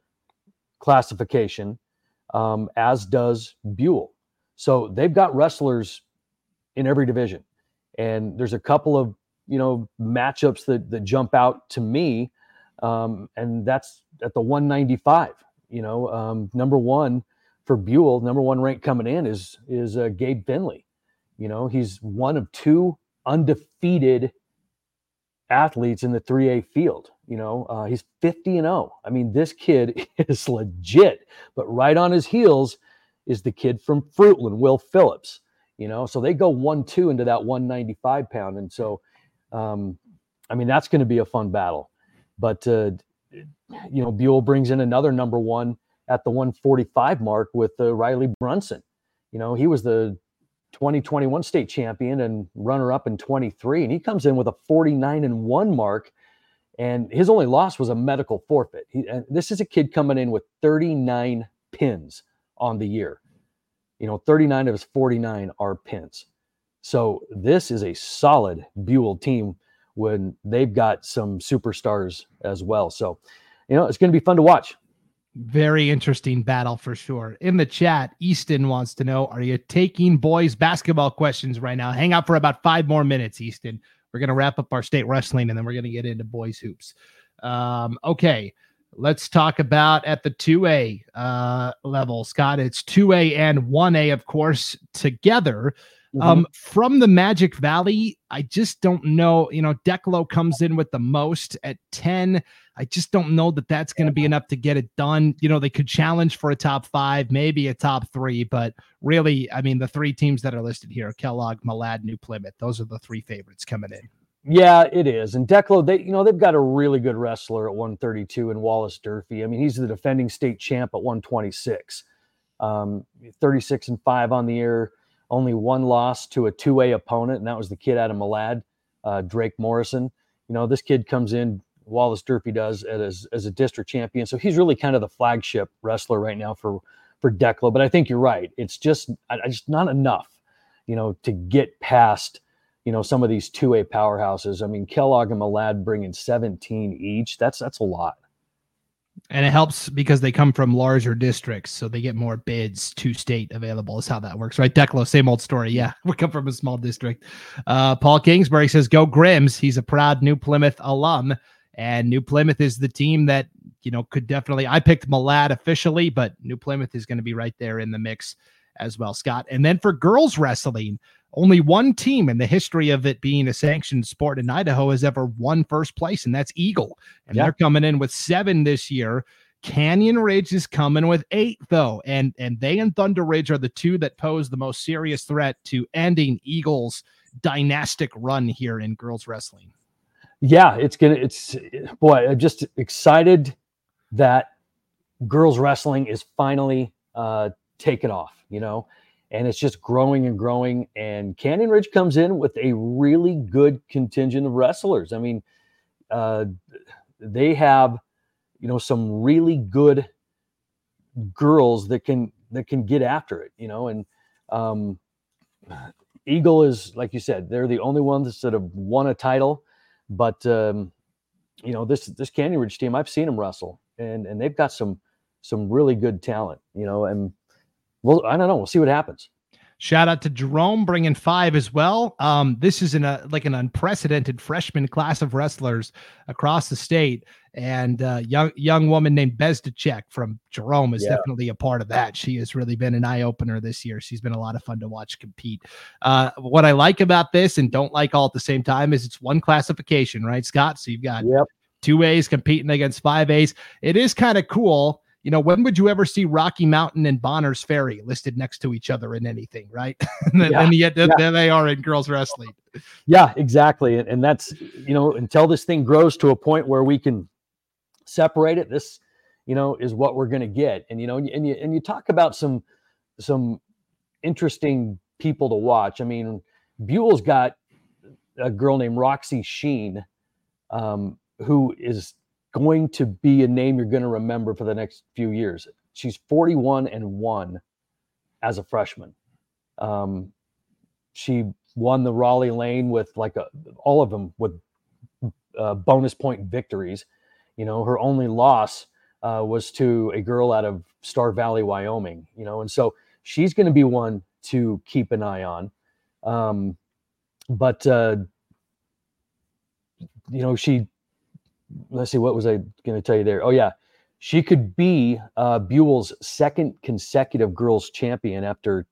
classification, um, as does Buhl. So they've got wrestlers in every division. And there's a couple of, you know, matchups that, that jump out to me. Um, and that's at the 195. You know, um, number one for Buhl, number one rank coming in is is uh, Gabe Finley. You know, he's one of two undefeated athletes in the 3A field. You know, uh, he's 50 and 0. I mean, this kid is legit. But right on his heels is the kid from Fruitland, Will Phillips. You know, so they go one two into that 195 pound, and so, um, I mean, that's going to be a fun battle. But uh, you know, Buhl brings in another number one at the 145 mark with uh, Riley Brunson. You know, he was the 2021 state champion and runner up in 23 and he comes in with a 49 and 1 mark and his only loss was a medical forfeit. He, this is a kid coming in with 39 pins on the year. You know 39 of his 49 are pins. So this is a solid Buhl team when they've got some superstars as well. So you know it's going to be fun to watch very interesting battle for sure. In the chat, Easton wants to know Are you taking boys basketball questions right now? Hang out for about five more minutes, Easton. We're going to wrap up our state wrestling and then we're going to get into boys hoops. Um, okay, let's talk about at the 2A uh, level, Scott. It's 2A and 1A, of course, together. Mm-hmm. Um, from the Magic Valley, I just don't know. You know, Declo comes in with the most at 10. I just don't know that that's going to be enough to get it done. You know, they could challenge for a top five, maybe a top three, but really, I mean, the three teams that are listed here Kellogg, Malad, New Plymouth, those are the three favorites coming in. Yeah, it is. And Declo, they, you know, they've got a really good wrestler at 132 in Wallace Durfee. I mean, he's the defending state champ at 126. Um, 36 and 5 on the year only one loss to a 2A opponent, and that was the kid out of Malad, uh, Drake Morrison. You know, this kid comes in, Wallace Durfee does as, as a district champion, so he's really kind of the flagship wrestler right now for for Declo. But I think you're right; it's just I, just not enough, you know, to get past you know some of these 2A powerhouses. I mean, Kellogg and Malad bringing 17 each. That's that's a lot and it helps because they come from larger districts, so they get more bids to state available. Is how that works, right? Declo, same old story. Yeah, we come from a small district. Uh, Paul Kingsbury says, "Go Grims." He's a proud New Plymouth alum, and New Plymouth is the team that you know could definitely. I picked Malad officially, but New Plymouth is going to be right there in the mix as well, Scott. And then for girls wrestling, only one team in the history of it being a sanctioned sport in Idaho has ever won first place, and that's Eagle. And yeah. they're coming in with seven this year. Canyon Ridge is coming with eight, though, and and they and Thunder Ridge are the two that pose the most serious threat to ending Eagles' dynastic run here in girls wrestling. Yeah, it's gonna. It's boy, I'm just excited that girls wrestling is finally uh, taken off. You know, and it's just growing and growing. And Canyon Ridge comes in with a really good contingent of wrestlers. I mean, uh, they have, you know, some really good girls that can that can get after it. You know, and um, Eagle is like you said, they're the only ones that have won a title. But um, you know, this this Canyon Ridge team, I've seen them wrestle, and and they've got some some really good talent. You know, and well, I don't know. We'll see what happens. Shout out to Jerome bringing five as well. Um, this is in a like an unprecedented freshman class of wrestlers across the state, and uh, young young woman named Bezdechek from Jerome is yeah. definitely a part of that. She has really been an eye opener this year. She's been a lot of fun to watch compete. Uh, what I like about this and don't like all at the same time is it's one classification, right, Scott? So you've got yep. two A's competing against five A's. It is kind of cool you know, when would you ever see Rocky Mountain and Bonners Ferry listed next to each other in anything, right? and, yeah, and yet yeah. there they are in girls wrestling. Yeah, exactly. And, and that's, you know, until this thing grows to a point where we can separate it, this, you know, is what we're going to get. And, you know, and you, and you talk about some, some interesting people to watch. I mean, Buhl's got a girl named Roxy Sheen, um, who is going to be a name you're going to remember for the next few years. She's 41 and one as a freshman. Um, she won the Rollie Lane with like a, all of them with uh, bonus point victories. You know, her only loss uh, was to a girl out of Star Valley, Wyoming. You know, and so she's going to be one to keep an eye on. Um, but uh, you know, she let's see, what was I going to tell you there? Oh, yeah. She could be uh, Buhl's second consecutive girls champion after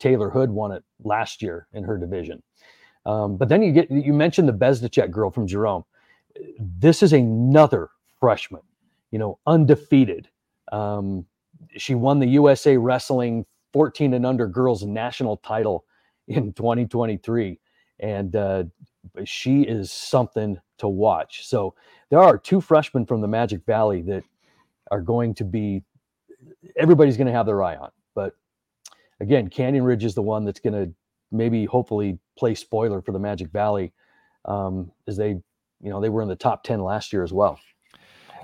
Taylor Hood won it last year in her division. Um, but then you get, you mentioned the Bezdechek girl from Jerome. This is another freshman, you know, undefeated. Um, she won the USA Wrestling 14 and under girls national title in 2023. And uh, she is something to watch. So there are two freshmen from the Magic Valley that are going to be everybody's going to have their eye on. But again, Canyon Ridge is the one that's going to maybe hopefully play spoiler for the Magic Valley um, as they, you know, they were in the top 10 last year as well.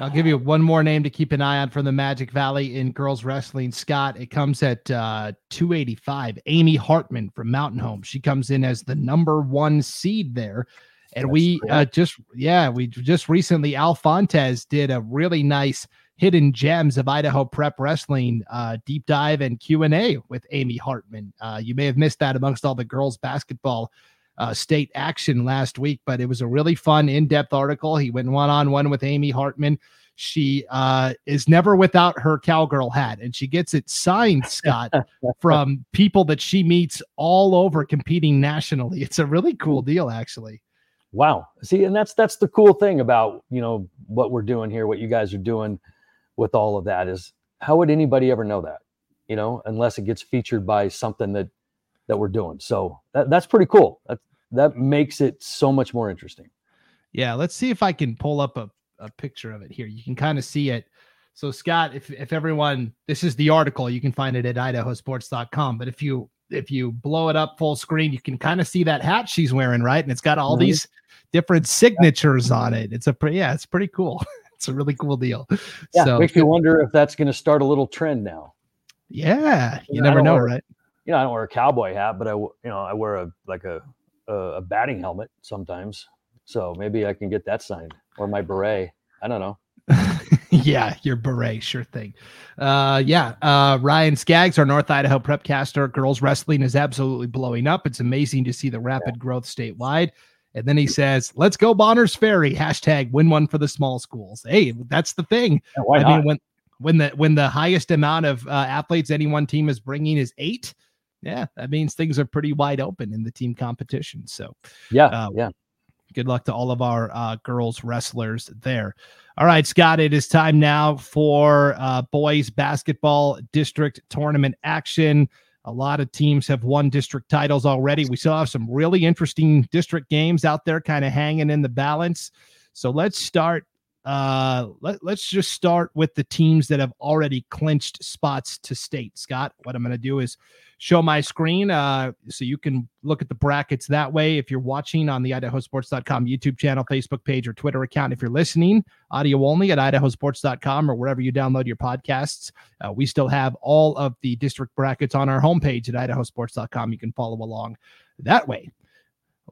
I'll give you one more name to keep an eye on from the Magic Valley in girls wrestling. Scott, it comes at uh, 285. Amy Hartman from Mountain Home. She comes in as the number one seed there. And That's we uh, just, yeah, we just recently, Al Fontes did a really nice hidden gems of Idaho prep wrestling uh, deep dive and Q&A with Amy Hartman. Uh, you may have missed that amongst all the girls basketball uh, state action last week, but it was a really fun in-depth article. He went one-on-one with Amy Hartman. She uh, is never without her cowgirl hat, and she gets it signed, Scott, from people that she meets all over competing nationally. It's a really cool deal, actually. Wow. See, and that's that's the cool thing about you know what we're doing here, what you guys are doing with all of that is how would anybody ever know that? You know, unless it gets featured by something that that we're doing. So that, that's pretty cool. That that makes it so much more interesting. Yeah, let's see if I can pull up a, a picture of it here. You can kind of see it. So Scott, if if everyone this is the article, you can find it at idahosports.com. But if you if you blow it up full screen, you can kind of see that hat she's wearing, right? And it's got all mm-hmm. these different signatures on it. It's a pretty, yeah, it's pretty cool. It's a really cool deal. Yeah, so, makes me wonder if that's going to start a little trend now. Yeah, you, you know, never know, wear, right? You know, I don't wear a cowboy hat, but I, you know, I wear a like a a, batting helmet sometimes. So maybe I can get that signed or my beret. I don't know. yeah, your beret, sure thing. Uh, yeah, uh, Ryan Skaggs, our North Idaho prepcaster, girls wrestling is absolutely blowing up. It's amazing to see the rapid yeah. growth statewide. And then he says, "Let's go Bonners Ferry." Hashtag win one for the small schools. Hey, that's the thing. Yeah, I not? mean, when when the when the highest amount of uh, athletes any one team is bringing is eight, yeah, that means things are pretty wide open in the team competition. So, yeah, uh, yeah. Good luck to all of our uh, girls wrestlers there. All right, Scott, it is time now for uh, boys basketball district tournament action. A lot of teams have won district titles already. We still have some really interesting district games out there kind of hanging in the balance. So let's start uh, let, let's just start with the teams that have already clinched spots to state. Scott, what I'm going to do is show my screen uh, so you can look at the brackets that way. If you're watching on the idahosports.com YouTube channel, Facebook page, or Twitter account, if you're listening audio only at idahosports.com or wherever you download your podcasts, uh, we still have all of the district brackets on our homepage at idahosports.com. You can follow along that way.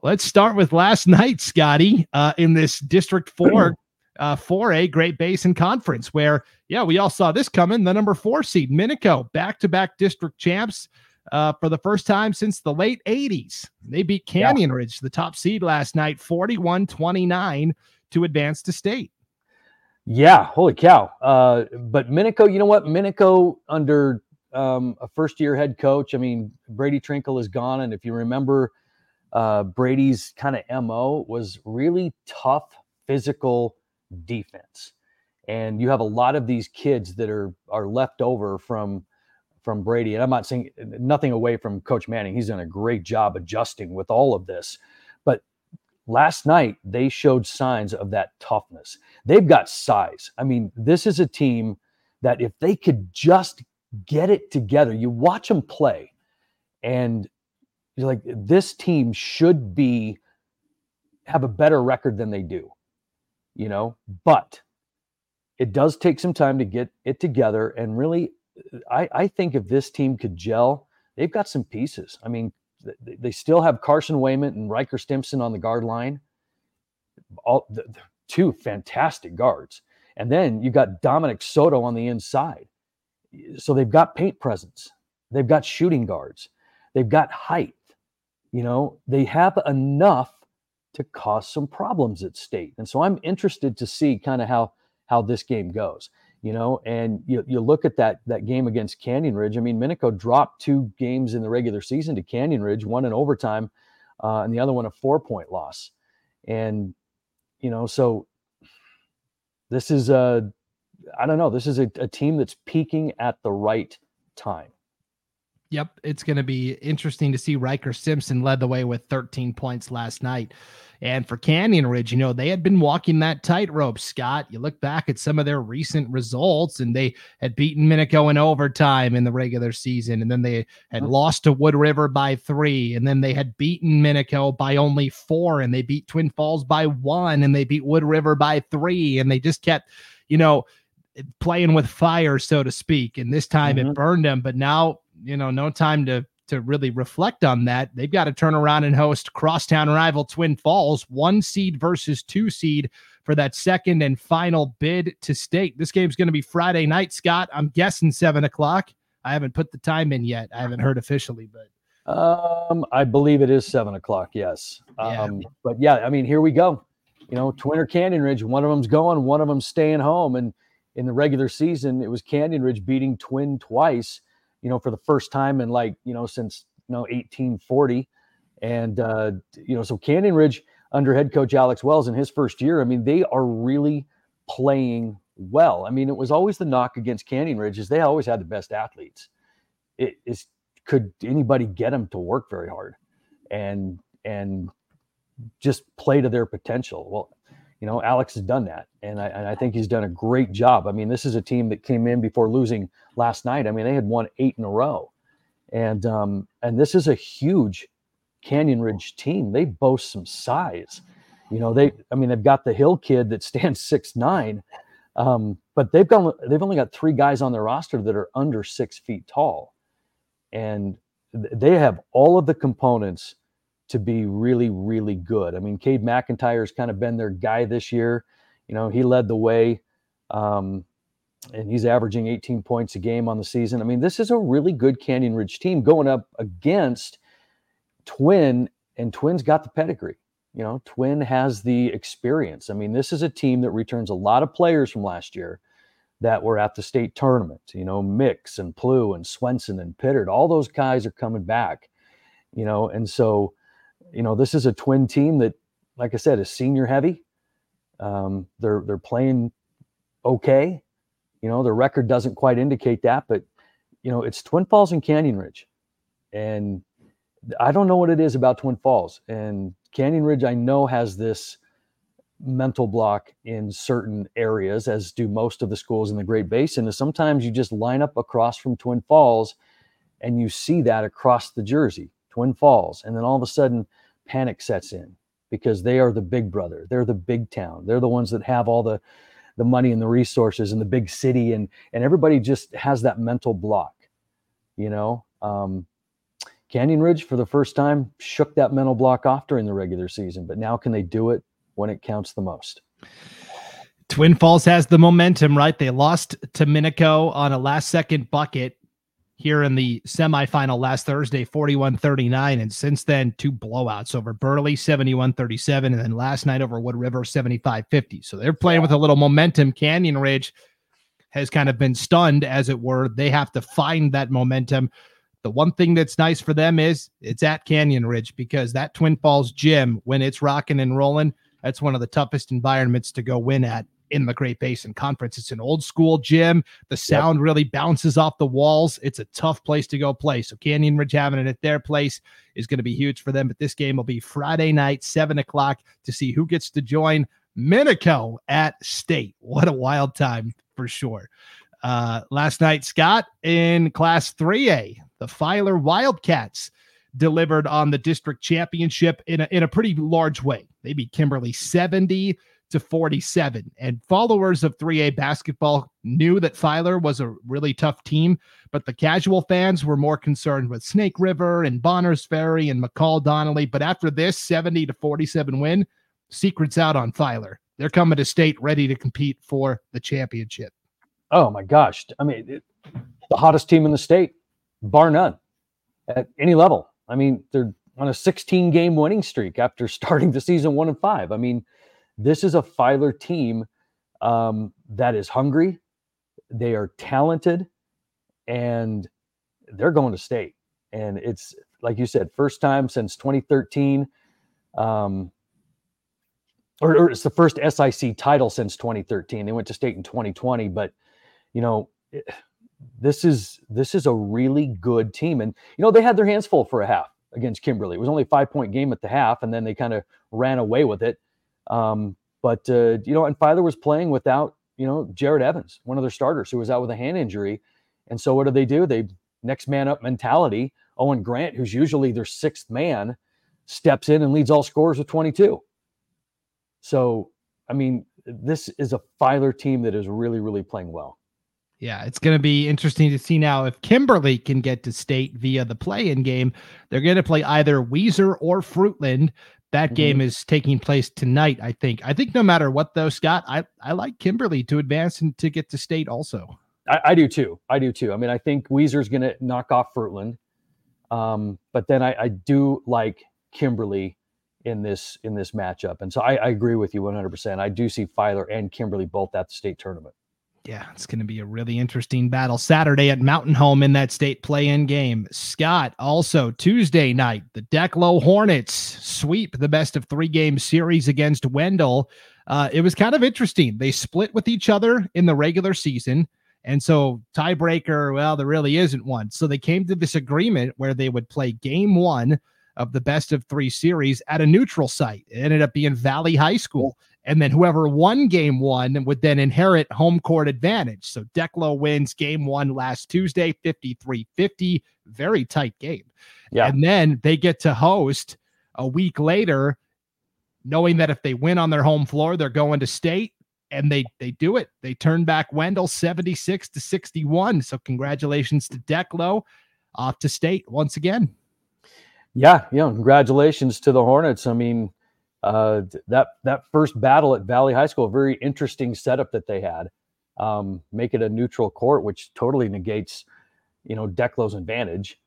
Let's start with last night, Scotty, uh, in this District 4 uh, for a Great Basin Conference, where, yeah, we all saw this coming. The number four seed, Minico, back to back district champs uh, for the first time since the late 80s. They beat Canyon yeah. Ridge, the top seed last night, 41 29 to advance to state. Yeah, holy cow. Uh, but Minico, you know what? Minico under um, a first year head coach, I mean, Brady Trinkle is gone. And if you remember, uh, Brady's kind of MO was really tough, physical defense. And you have a lot of these kids that are are left over from from Brady. And I'm not saying nothing away from Coach Manning. He's done a great job adjusting with all of this. But last night they showed signs of that toughness. They've got size. I mean, this is a team that if they could just get it together, you watch them play, and you're like, this team should be have a better record than they do you know, but it does take some time to get it together. And really, I, I think if this team could gel, they've got some pieces. I mean, they still have Carson Wayment and Riker Stimson on the guard line. All the, the two fantastic guards. And then you got Dominic Soto on the inside. So they've got paint presence. They've got shooting guards. They've got height. You know, they have enough to cause some problems at state. And so I'm interested to see kind of how how this game goes. You know, and you, you look at that that game against Canyon Ridge. I mean, Minico dropped two games in the regular season to Canyon Ridge, one in overtime, uh, and the other one a four point loss. And you know, so this is a I don't know. This is a, a team that's peaking at the right time. Yep, it's going to be interesting to see Riker Simpson led the way with 13 points last night. And for Canyon Ridge, you know, they had been walking that tightrope, Scott. You look back at some of their recent results, and they had beaten Minico in overtime in the regular season, and then they had lost to Wood River by three, and then they had beaten Minico by only four, and they beat Twin Falls by one, and they beat Wood River by three, and they just kept, you know, playing with fire, so to speak. And this time mm-hmm. it burned them, but now, you know, no time to to really reflect on that. They've got to turn around and host crosstown rival Twin Falls, one seed versus two seed for that second and final bid to state. This game's going to be Friday night, Scott. I'm guessing seven o'clock. I haven't put the time in yet. I haven't heard officially, but um, I believe it is seven o'clock. Yes. Yeah. Um, but yeah, I mean, here we go. You know, Twin or Canyon Ridge. One of them's going, one of them's staying home. And in the regular season, it was Canyon Ridge beating Twin twice you know, for the first time in like, you know, since, you know, 1840. And, uh, you know, so Canyon Ridge under head coach Alex Wells in his first year, I mean, they are really playing well. I mean, it was always the knock against Canyon Ridge is they always had the best athletes. It is, could anybody get them to work very hard and, and just play to their potential? Well, you know, Alex has done that, and I, and I think he's done a great job. I mean, this is a team that came in before losing last night. I mean, they had won eight in a row, and um, and this is a huge Canyon Ridge team. They boast some size. You know, they I mean, they've got the Hill kid that stands six nine, um, but they've got they've only got three guys on their roster that are under six feet tall, and they have all of the components to be really, really good. I mean, Cade McIntyre's kind of been their guy this year. You know, he led the way, um, and he's averaging 18 points a game on the season. I mean, this is a really good Canyon Ridge team going up against Twin, and Twin's got the pedigree. You know, Twin has the experience. I mean, this is a team that returns a lot of players from last year. that were at the state tournament. You know, Mix and Plu and Swenson and Pittard, all those guys are coming back. You know, and so, you know, this is a twin team that, like I said, is senior heavy. Um, they're they're playing okay. You know, the record doesn't quite indicate that, but you know, it's Twin Falls and Canyon Ridge, and I don't know what it is about Twin Falls and Canyon Ridge. I know has this mental block in certain areas, as do most of the schools in the Great Basin, is sometimes you just line up across from Twin Falls and you see that across the Jersey, Twin Falls. And then all of a sudden, panic sets in because they are the big brother. They're the big town. They're the ones that have all the the money and the resources and the big city and and everybody just has that mental block you know um, canyon ridge for the first time shook that mental block off during the regular season but now can they do it when it counts the most. Twin Falls has the momentum, right? They lost to Minico on a last second bucket here in the semifinal last Thursday, 41 39. And since then, two blowouts over Burley, 71 37. And then last night over Wood River, 75 50. So they're playing with a little momentum. Canyon Ridge has kind of been stunned, as it were. They have to find that momentum. The one thing that's nice for them is it's at Canyon Ridge because that Twin Falls gym, when it's rocking and rolling, that's one of the toughest environments to go win at in the Great Basin Conference. It's an old school gym. The sound yep. really bounces off the walls. It's a tough place to go play. So Canyon Ridge having it at their place is going to be huge for them. But this game will be Friday night, seven o'clock, to see who gets to join Minico at State. What a wild time for sure. Uh, last night, Scott in Class 3A, the Filer Wildcats delivered on the district championship in a, in a pretty large way. They beat Kimberly 70 to 47. And followers of 3A basketball knew that Filer was a really tough team, but the casual fans were more concerned with Snake River and Bonners Ferry and McCall Donnelly. But after this 70 to 47 win, secrets out on Filer. They're coming to state ready to compete for the championship. Oh my gosh. I mean, it, the hottest team in the state, bar none, at any level. I mean, they're on a 16 game winning streak after starting the season one and five. I mean, this is a Filer team um, that is hungry, they are talented, and they're going to state. And it's like you said, first time since 2013. Um, or, or, it's the first SIC title since 2013. They went to state in 2020, but you know, it, this is this is a really good team, and you know they had their hands full for a half against Kimberly. It was only a five point game at the half, and then they kind of ran away with it. Um, but uh, you know, and Filer was playing without you know Jared Evans, one of their starters, who was out with a hand injury, and so what do they do? They next man up mentality. Owen Grant, who's usually their sixth man, steps in and leads all scorers with 22. So, I mean, this is a Filer team that is really, really playing well. Yeah, it's going to be interesting to see now if Kimberly can get to state via the play-in game. They're going to play either Weiser or Fruitland. That mm-hmm. game is taking place tonight, I think. I think no matter what, though, Scott, I, I like Kimberly to advance and to get to state also. I, I do too. I do too. I mean, I think Weiser's going to knock off Fruitland, um, but then I, I do like Kimberly in this in this matchup, and so I, I agree with you 100. percent I do see Filer and Kimberly both at the state tournament. Yeah, it's going to be a really interesting battle Saturday at Mountain Home in that state play in game. Scott, also Tuesday night, the Declo Hornets sweep the best of three game series against Wendell. Uh, it was kind of interesting. They split with each other in the regular season. And so, tiebreaker, well, there really isn't one. So, they came to this agreement where they would play game one of the best of three series at a neutral site. It ended up being Valley High School. And then whoever won game one would then inherit home court advantage. So Declo wins game one last Tuesday, 53 50. Very tight game. Yeah. And then they get to host a week later, knowing that if they win on their home floor, they're going to state. And they they do it. They turn back Wendell 76 to 61. So congratulations to Declo off to state once again. Yeah, yeah. Congratulations to the Hornets. I mean, uh, that that first battle at Valley High School, a very interesting setup that they had. Um, make it a neutral court, which totally negates, you know, Declo's advantage.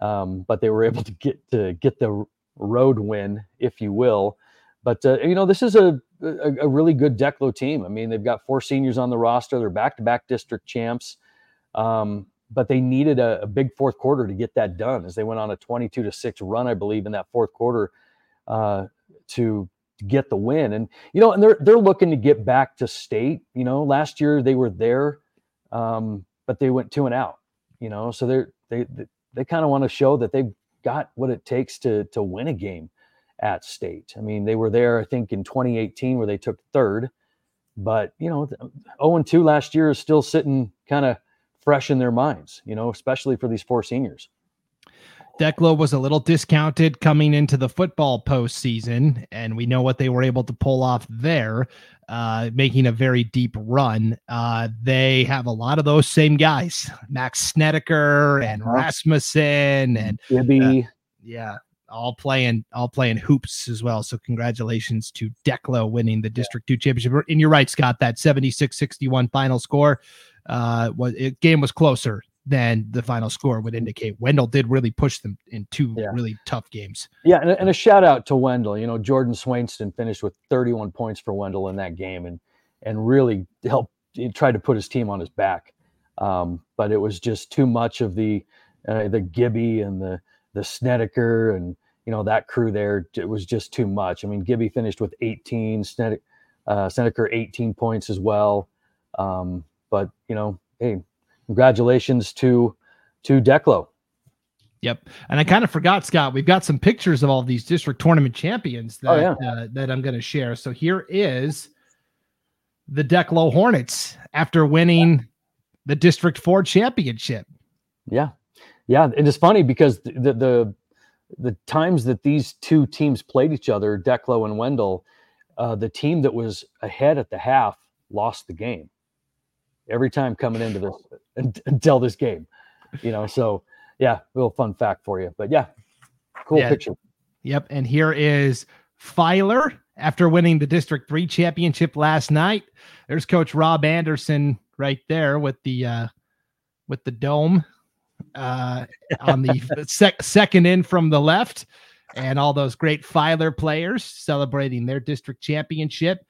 Um, but they were able to get to get the road win, if you will. But uh, you know, this is a a, a, really good Declo team. I mean, they've got four seniors on the roster. They're back-to-back district champs, um, but they needed a, a, big fourth quarter to get that done. As they went on a 22 to six run, I believe, in that fourth quarter uh, to get the win. And you know, and they're they're looking to get back to state. You know, last year they were there, um, but they went two and out. You know, so they're they they, they kind of want to show that they've got what it takes to to win a game at state. I mean, they were there, I think, in 2018 where they took third, but you know, 0 and 2 last year is still sitting kind of fresh in their minds, you know, especially for these four seniors. Declo was a little discounted coming into the football postseason, and we know what they were able to pull off there, uh, making a very deep run. Uh, they have a lot of those same guys, Max Snedeker and uh-huh. Rasmussen and Gibby. Uh, yeah, all playing all playing hoops as well. So congratulations to Declo winning the District 2 championship. And you're right, Scott, that 76-61 final score uh was it game was closer than the final score would indicate. Wendell did really push them in two yeah. really tough games. Yeah, and, and, a shout out to Wendell. You know, Jordan Swainston finished with 31 points for Wendell in that game and and really helped he tried to put his team on his back. Um, but it was just too much of the uh, the Gibby and the the Snedeker and you know that crew there. It was just too much. I mean, Gibby finished with 18, Sned- uh, Snedeker 18 points as well. Um, but you know, hey, congratulations to to Declo. Yep, and I kind of forgot, Scott. We've got some pictures of all these district tournament champions that oh, yeah. uh, that I'm going to share. So here is the Declo Hornets after winning the District Four championship. Yeah, yeah, And it is funny because the, the the the times that these two teams played each other, Declo and Wendell, uh, the team that was ahead at the half lost the game every time coming into this until this game. You know, so yeah, little fun fact for you. But yeah, cool yeah. picture. Yep. And here is Filer after winning the District Three championship last night. There's Coach Rob Anderson right there with the uh with the dome uh, on the sec- second in from the left, and all those great Filer players celebrating their district championship.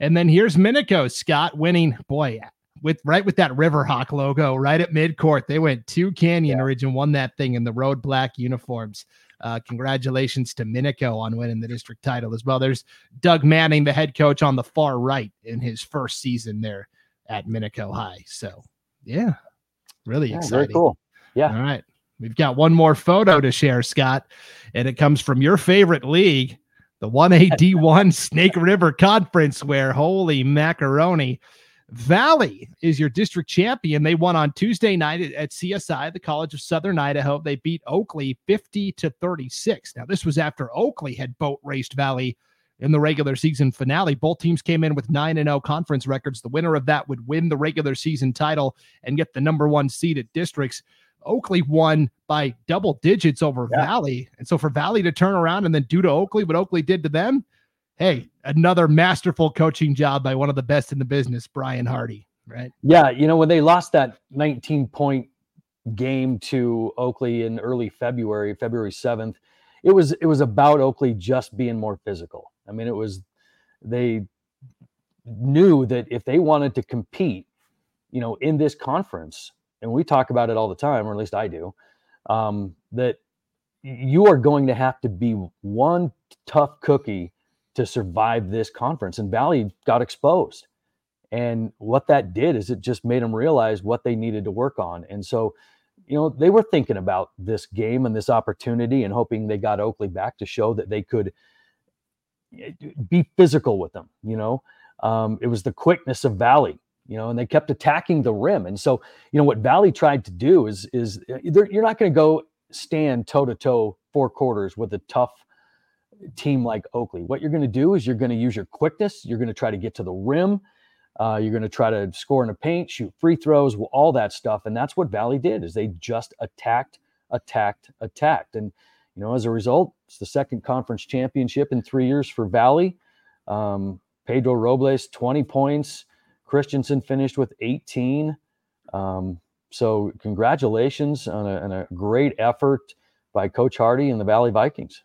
And then here's Minico Scott winning. Boy, with right with that Riverhawk logo right at midcourt. They went to Canyon yeah. Ridge and won that thing in the road black uniforms. Uh, congratulations to Minico on winning the district title as well. There's Doug Manning, the head coach on the far right in his first season there at Minico High. So yeah, really yeah, exciting. Very cool. Yeah. All right. We've got one more photo to share, Scott, and it comes from your favorite league, the 1AD1 Snake River Conference, where holy macaroni. Valley is your district champion. They won on Tuesday night at CSI, the College of Southern Idaho. They beat Oakley 50 to 36. Now, this was after Oakley had boat raced Valley in the regular season finale. Both teams came in with 9 and 0 conference records. The winner of that would win the regular season title and get the number 1 seed at districts. Oakley won by double digits over yeah. Valley. And so for Valley to turn around and then do to Oakley what Oakley did to them, hey, another masterful coaching job by one of the best in the business, Brian Hardy, right? Yeah, you know, when they lost that 19 point game to Oakley in early February, February 7th, it was it was about Oakley just being more physical. I mean, it was they knew that if they wanted to compete, you know, in this conference, and we talk about it all the time, or at least I do, um, that you are going to have to be one tough cookie to survive this conference. And Valley got exposed. And what that did is it just made them realize what they needed to work on. And so, you know, they were thinking about this game and this opportunity and hoping they got Oakley back to show that they could eh, be physical with them. You know, um, it was the quickness of Valley you know, and they kept attacking the rim. And so, you know, what Valley tried to do is is uh, you're not going to go stand toe to toe four quarters with a tough team like Oakley. What you're going to do is you're going to use your quickness. You're going to try to get to the rim. Uh, you're going to try to score in the paint, shoot free throws, all that stuff. And that's what Valley did is they just attacked, attacked, attacked. And you know, as a result, it's the second conference championship in three years for Valley. Um, Pedro Robles, 20 points. Christensen finished with 18. Um, so congratulations on a, on a, great effort by Coach Hardy and the Valley Vikings.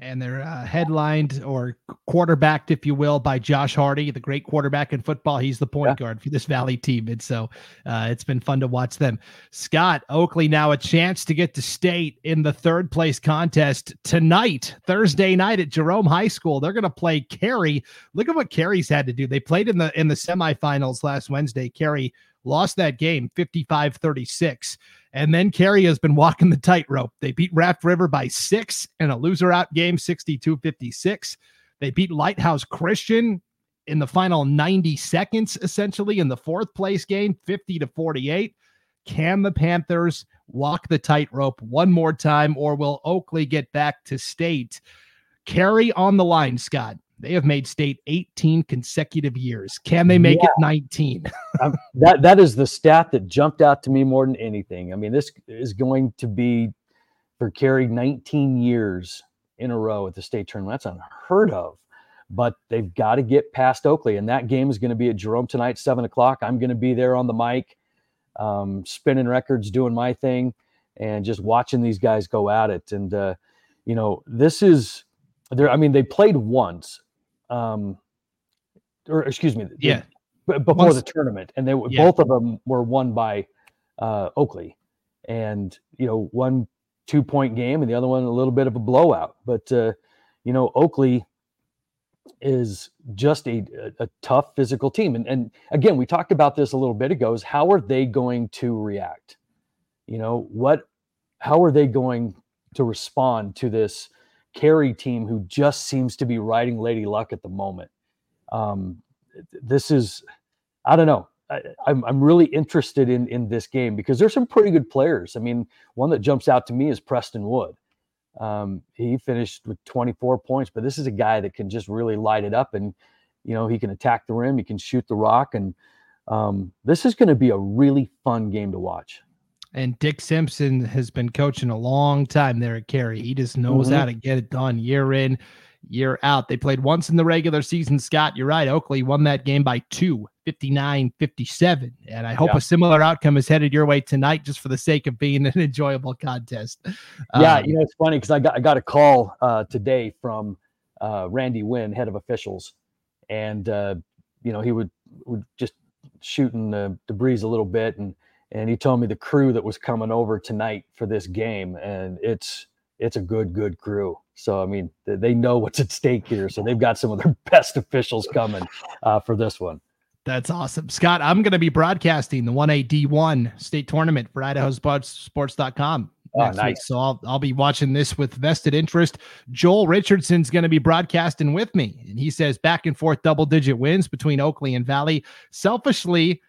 And they're uh, headlined or quarterbacked, if you will, by Josh Hardy, the great quarterback in football. He's the point yeah. guard for this Valley team, and so uh, it's been fun to watch them. Scott Oakley now a chance to get to state in the third place contest tonight, Thursday night at Jerome High School. They're going to play Carey. Look at what Carey's had to do. They played in the in the semifinals last Wednesday. Carey lost that game 55 36. And then Carey has been walking the tightrope. They beat Raft River by six in a loser out game, 62 56. They beat Lighthouse Christian in the final 90 seconds, essentially, in the fourth place game, 50 to 48. Can the Panthers walk the tightrope one more time, or will Oakley get back to state? Carey on the line, Scott. They have made state 18 consecutive years. Can they make yeah. it 19? um, that that is the stat that jumped out to me more than anything. I mean, this is going to be for Carey 19 years in a row at the state tournament. That's unheard of. But they've got to get past Oakley, and that game is going to be at Jerome tonight, seven o'clock. I'm going to be there on the mic, um, spinning records, doing my thing, and just watching these guys go at it. And uh, you know, this is there. I mean, they played once um, or excuse me, yeah, before Once, the tournament, and they yeah. both of them were won by uh, Oakley, and you know one two point game, and the other one a little bit of a blowout. But uh, you know Oakley is just a, a, a tough physical team, and and again we talked about this a little bit ago. Is how are they going to react? You know what? How are they going to respond to this? Carey team who just seems to be riding Lady Luck at the moment. Um, this is, I don't know. I, I'm I'm really interested in in this game because there's some pretty good players. I mean, one that jumps out to me is Preston Wood. Um, he finished with 24 points, but this is a guy that can just really light it up, and you know he can attack the rim, he can shoot the rock, and um, this is going to be a really fun game to watch. And Dick Simpson has been coaching a long time there at Carey. He just knows mm-hmm. how to get it done year in, year out. They played once in the regular season. Scott, you're right. Oakley won that game by two, 59 57. And I hope yeah. a similar outcome is headed your way tonight, just for the sake of being an enjoyable contest. Yeah, um, you know, it's funny because I got, I got a call uh, today from uh, Randy Wynn, head of officials. And, uh, you know, he would, would just shooting the, the breeze a little bit. And, and he told me the crew that was coming over tonight for this game, and it's it's a good good crew. So I mean, they know what's at stake here, so they've got some of their best officials coming uh, for this one. That's awesome. Scott, I'm going to be broadcasting the 1A D1 state tournament for idahosports.com oh, next nice. week. So I'll, I'll be watching this with vested interest. Joel Richardson's going to be broadcasting with me. And he says back and forth double digit wins between Oakley and Valley. Selfishly,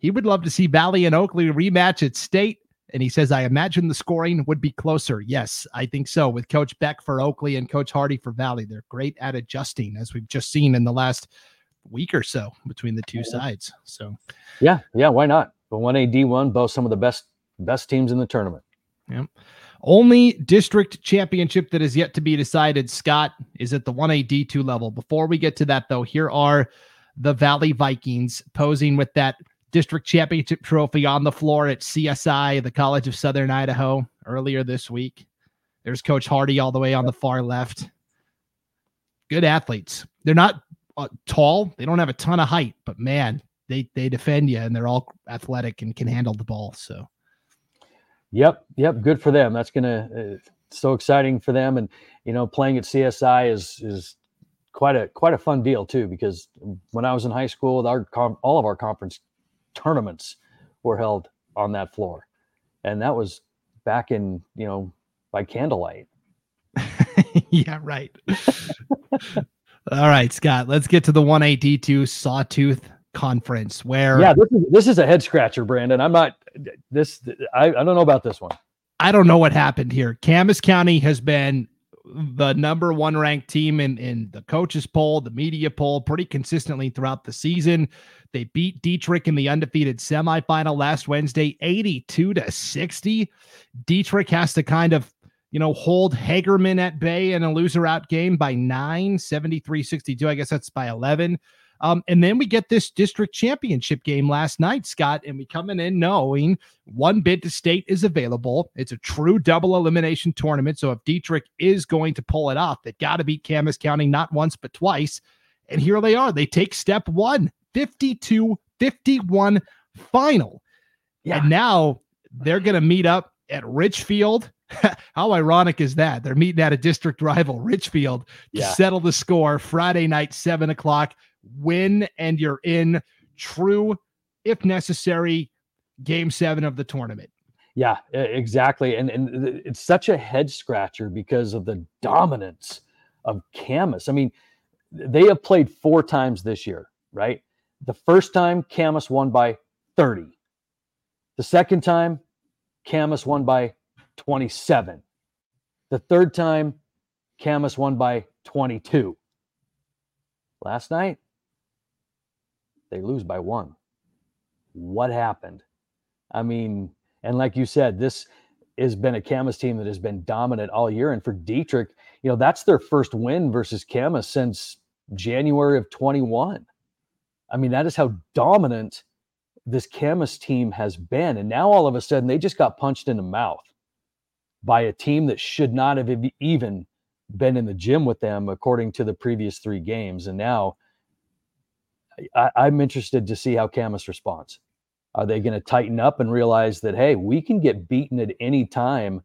he would love to see Valley and Oakley rematch at state. And he says, I imagine the scoring would be closer. Yes, I think so. With Coach Beck for Oakley and Coach Hardy for Valley, they're great at adjusting, as we've just seen in the last week or so between the two sides. So, yeah, yeah, why not? But one A D one, both some of the best best teams in the tournament. Yep. Only district championship that is yet to be decided, Scott, is at the 1A D2 level. Before we get to that, though, here are the Valley Vikings posing with that district championship trophy on the floor at CSI, the College of Southern Idaho, earlier this week. There's Coach Hardy all the way on the far left. Good athletes. They're not uh, tall. They don't have a ton of height, but man, they they defend you and they're all athletic and can handle the ball. So, yep, yep, good for them. That's gonna uh, so exciting for them, and you know, playing at CSI is is quite a quite a fun deal too. Because when I was in high school, our all of our conference tournaments were held on that floor. And that was back in, you know, by candlelight. yeah, right. All right, Scott, let's get to the 1AD2 Sawtooth Conference where Yeah, this is this is a head scratcher, Brandon. I'm not this I, I don't know about this one. I don't know what happened here. Camas County has been the number one ranked team in, in the coaches poll, the media poll, pretty consistently throughout the season. They beat Dietrich in the undefeated semifinal last Wednesday, 82 to 60. Dietrich has to kind of, you know, hold Hagerman at bay in a loser out game by nine, 73 62. I guess that's by 11. Um, and then we get this district championship game last night, Scott, and we coming in knowing one bid to state is available. It's a true double elimination tournament. So if Dietrich is going to pull it off, they got to beat Camas County not once but twice. And here they are. They take step one, 52 51 final. Yeah. And now they're going to meet up at Richfield. How ironic is that? They're meeting at a district rival, Richfield, to yeah. settle the score Friday night, seven o'clock. Win and you're in. True, if necessary, game seven of the tournament. Yeah, exactly. And, and it's such a head scratcher because of the dominance of Camas. I mean, they have played four times this year, right? The first time, Camas won by 30. The second time, Camas won by 27. The third time, Camas won by 22. Last night, they lose by one. What happened? I mean, and like you said, this has been a Camas team that has been dominant all year. And for Dietrich, you know, that's their first win versus Camas since January of 21. I mean, that is how dominant this Camas team has been. And now all of a sudden they just got punched in the mouth by a team that should not have even been in the gym with them according to the previous three games. And now I, am interested to see how Camas responds. Are they going to tighten up and realize that, hey, we can get beaten at any time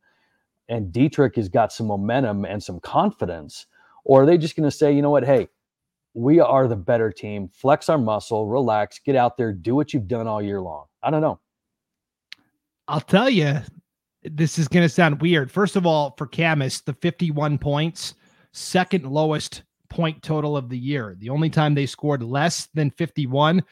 and Dietrich has got some momentum and some confidence? Or are they just going to say, you know what, hey, we are the better team. Flex our muscle, relax, get out there, do what you've done all year long. I don't know. I'll tell you, this is going to sound weird. First of all, for Camas, the 51 points, second lowest point total of the year. The only time they scored less than 51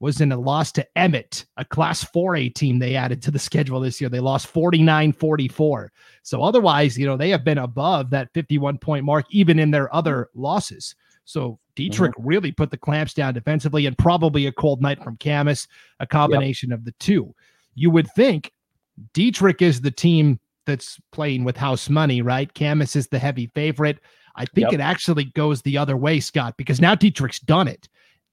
was in a loss to Emmett, a class 4A team they added to the schedule this year. They lost 49 44. So otherwise, you know, they have been above that 51 point mark, even in their other losses. So Dietrich mm-hmm. really put the clamps down defensively and probably a cold night from Camas, a combination yep. of the two. You would think Dietrich is the team that's playing with house money, right? Camas is the heavy favorite. I think yep. it actually goes the other way, Scott, because now Dietrich's done it.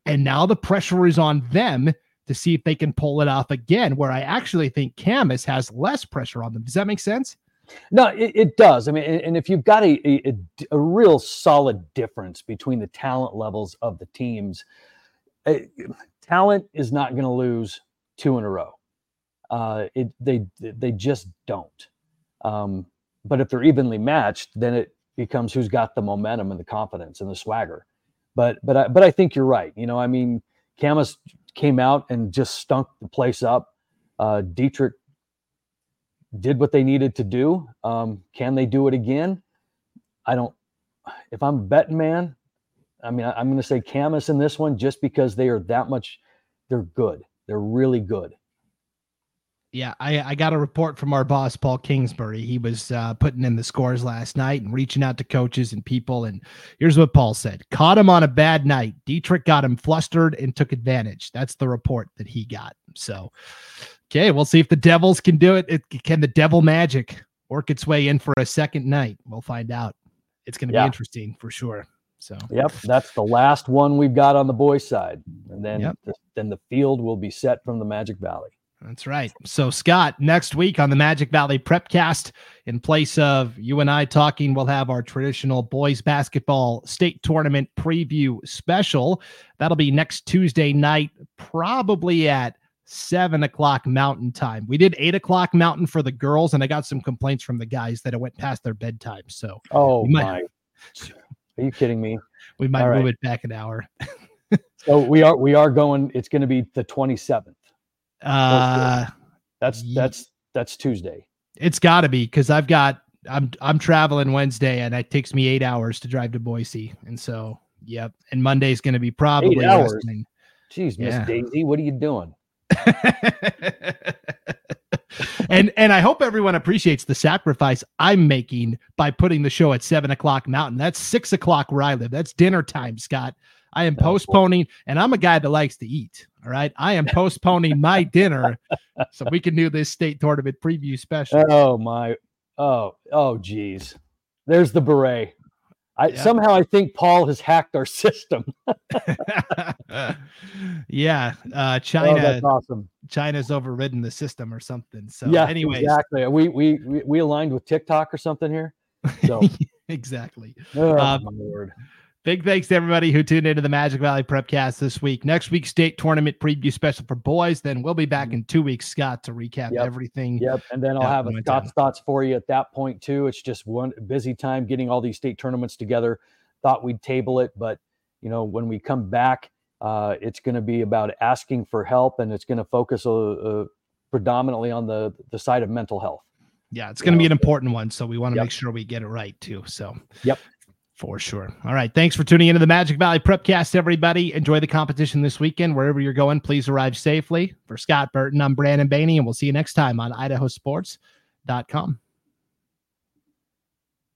And now the pressure is on them to see if they can pull it off again, where I actually think Camas has less pressure on them. Does that make sense? No, it, it, does. I mean, and if you've got a, a, a, real solid difference between the talent levels of the teams, uh, talent is not going to lose two in a row. Uh, it, they they just don't. Um, but if they're evenly matched, then it becomes who's got the momentum and the confidence and the swagger. But but I, but I think you're right. You know, I mean, Camas came out and just stunk the place up. Uh, Dietrich did what they needed to do. Um, can they do it again? I don't. If I'm betting man, I mean, I, am going to say Camas in this one just because they are that much. They're good. They're really good. Yeah, I, I got a report from our boss Paul Kingsbury. He was uh, putting in the scores last night and reaching out to coaches and people. And here's what Paul said: Caught him on a bad night. Dietrich got him flustered and took advantage. That's the report that he got. So Okay, we'll see if the Devils can do it. it. Can the Devil Magic work its way in for a second night? We'll find out. It's going to yeah. be interesting for sure. So, yep, that's the last one we've got on the boys' side, and then yep. the, then the field will be set from the Magic Valley. That's right. So, Scott, next week on the Magic Valley Prepcast, in place of you and I talking, we'll have our traditional boys basketball state tournament preview special. That'll be next Tuesday night, probably at seven o'clock mountain time. We did eight o'clock mountain for the girls, and I got some complaints from the guys that it went past their bedtime. So, oh might, my, are you kidding me? We might All move right. it back an hour. so we are we are going. It's going to be the twenty seventh. Uh, that's that's that's Tuesday. It's got to be because I've got I'm I'm traveling Wednesday, and it takes me eight hours to drive to Boise, and so yep. And Monday's going to be probably eight hours. Jeez, Miss yeah. Daisy, what are you doing? and and I hope everyone appreciates the sacrifice I'm making by putting the show at seven o'clock mountain. That's six o'clock where I live. That's dinner time, Scott. I am postponing, and I'm a guy that likes to eat. All right. I am postponing my dinner so we can do this state tournament preview special. Oh my oh, oh geez. There's the beret. I Yeah. somehow I think Paul has hacked our system. yeah, uh, Oh, that's awesome. China's overridden the system or something. So, yeah, anyways, exactly. We, we we aligned with TikTok or something here. So, exactly. oh, Uh, my lord. Big thanks to everybody who tuned into the Magic Valley Prepcast this week. Next week's state tournament preview special for boys. Then we'll be back in two weeks, Scott, to recap. Yep. everything. Yep, and then I'll have a Scott's thoughts for you at that point too. It's just one busy time getting all these state tournaments together. Thought we'd table it, but you know when we come back, uh, it's going to be about asking for help, and it's going to focus uh, uh, predominantly on the the side of mental health. Yeah, it's going to be an important one. So we want to Yep. make sure we get it right too. So, Yep. For sure. All right. Thanks for tuning into the Magic Valley Prepcast, everybody. Enjoy the competition this weekend. Wherever you're going, please arrive safely. For Scott Burton, I'm Brandon Baney, and we'll see you next time on idahosports.com.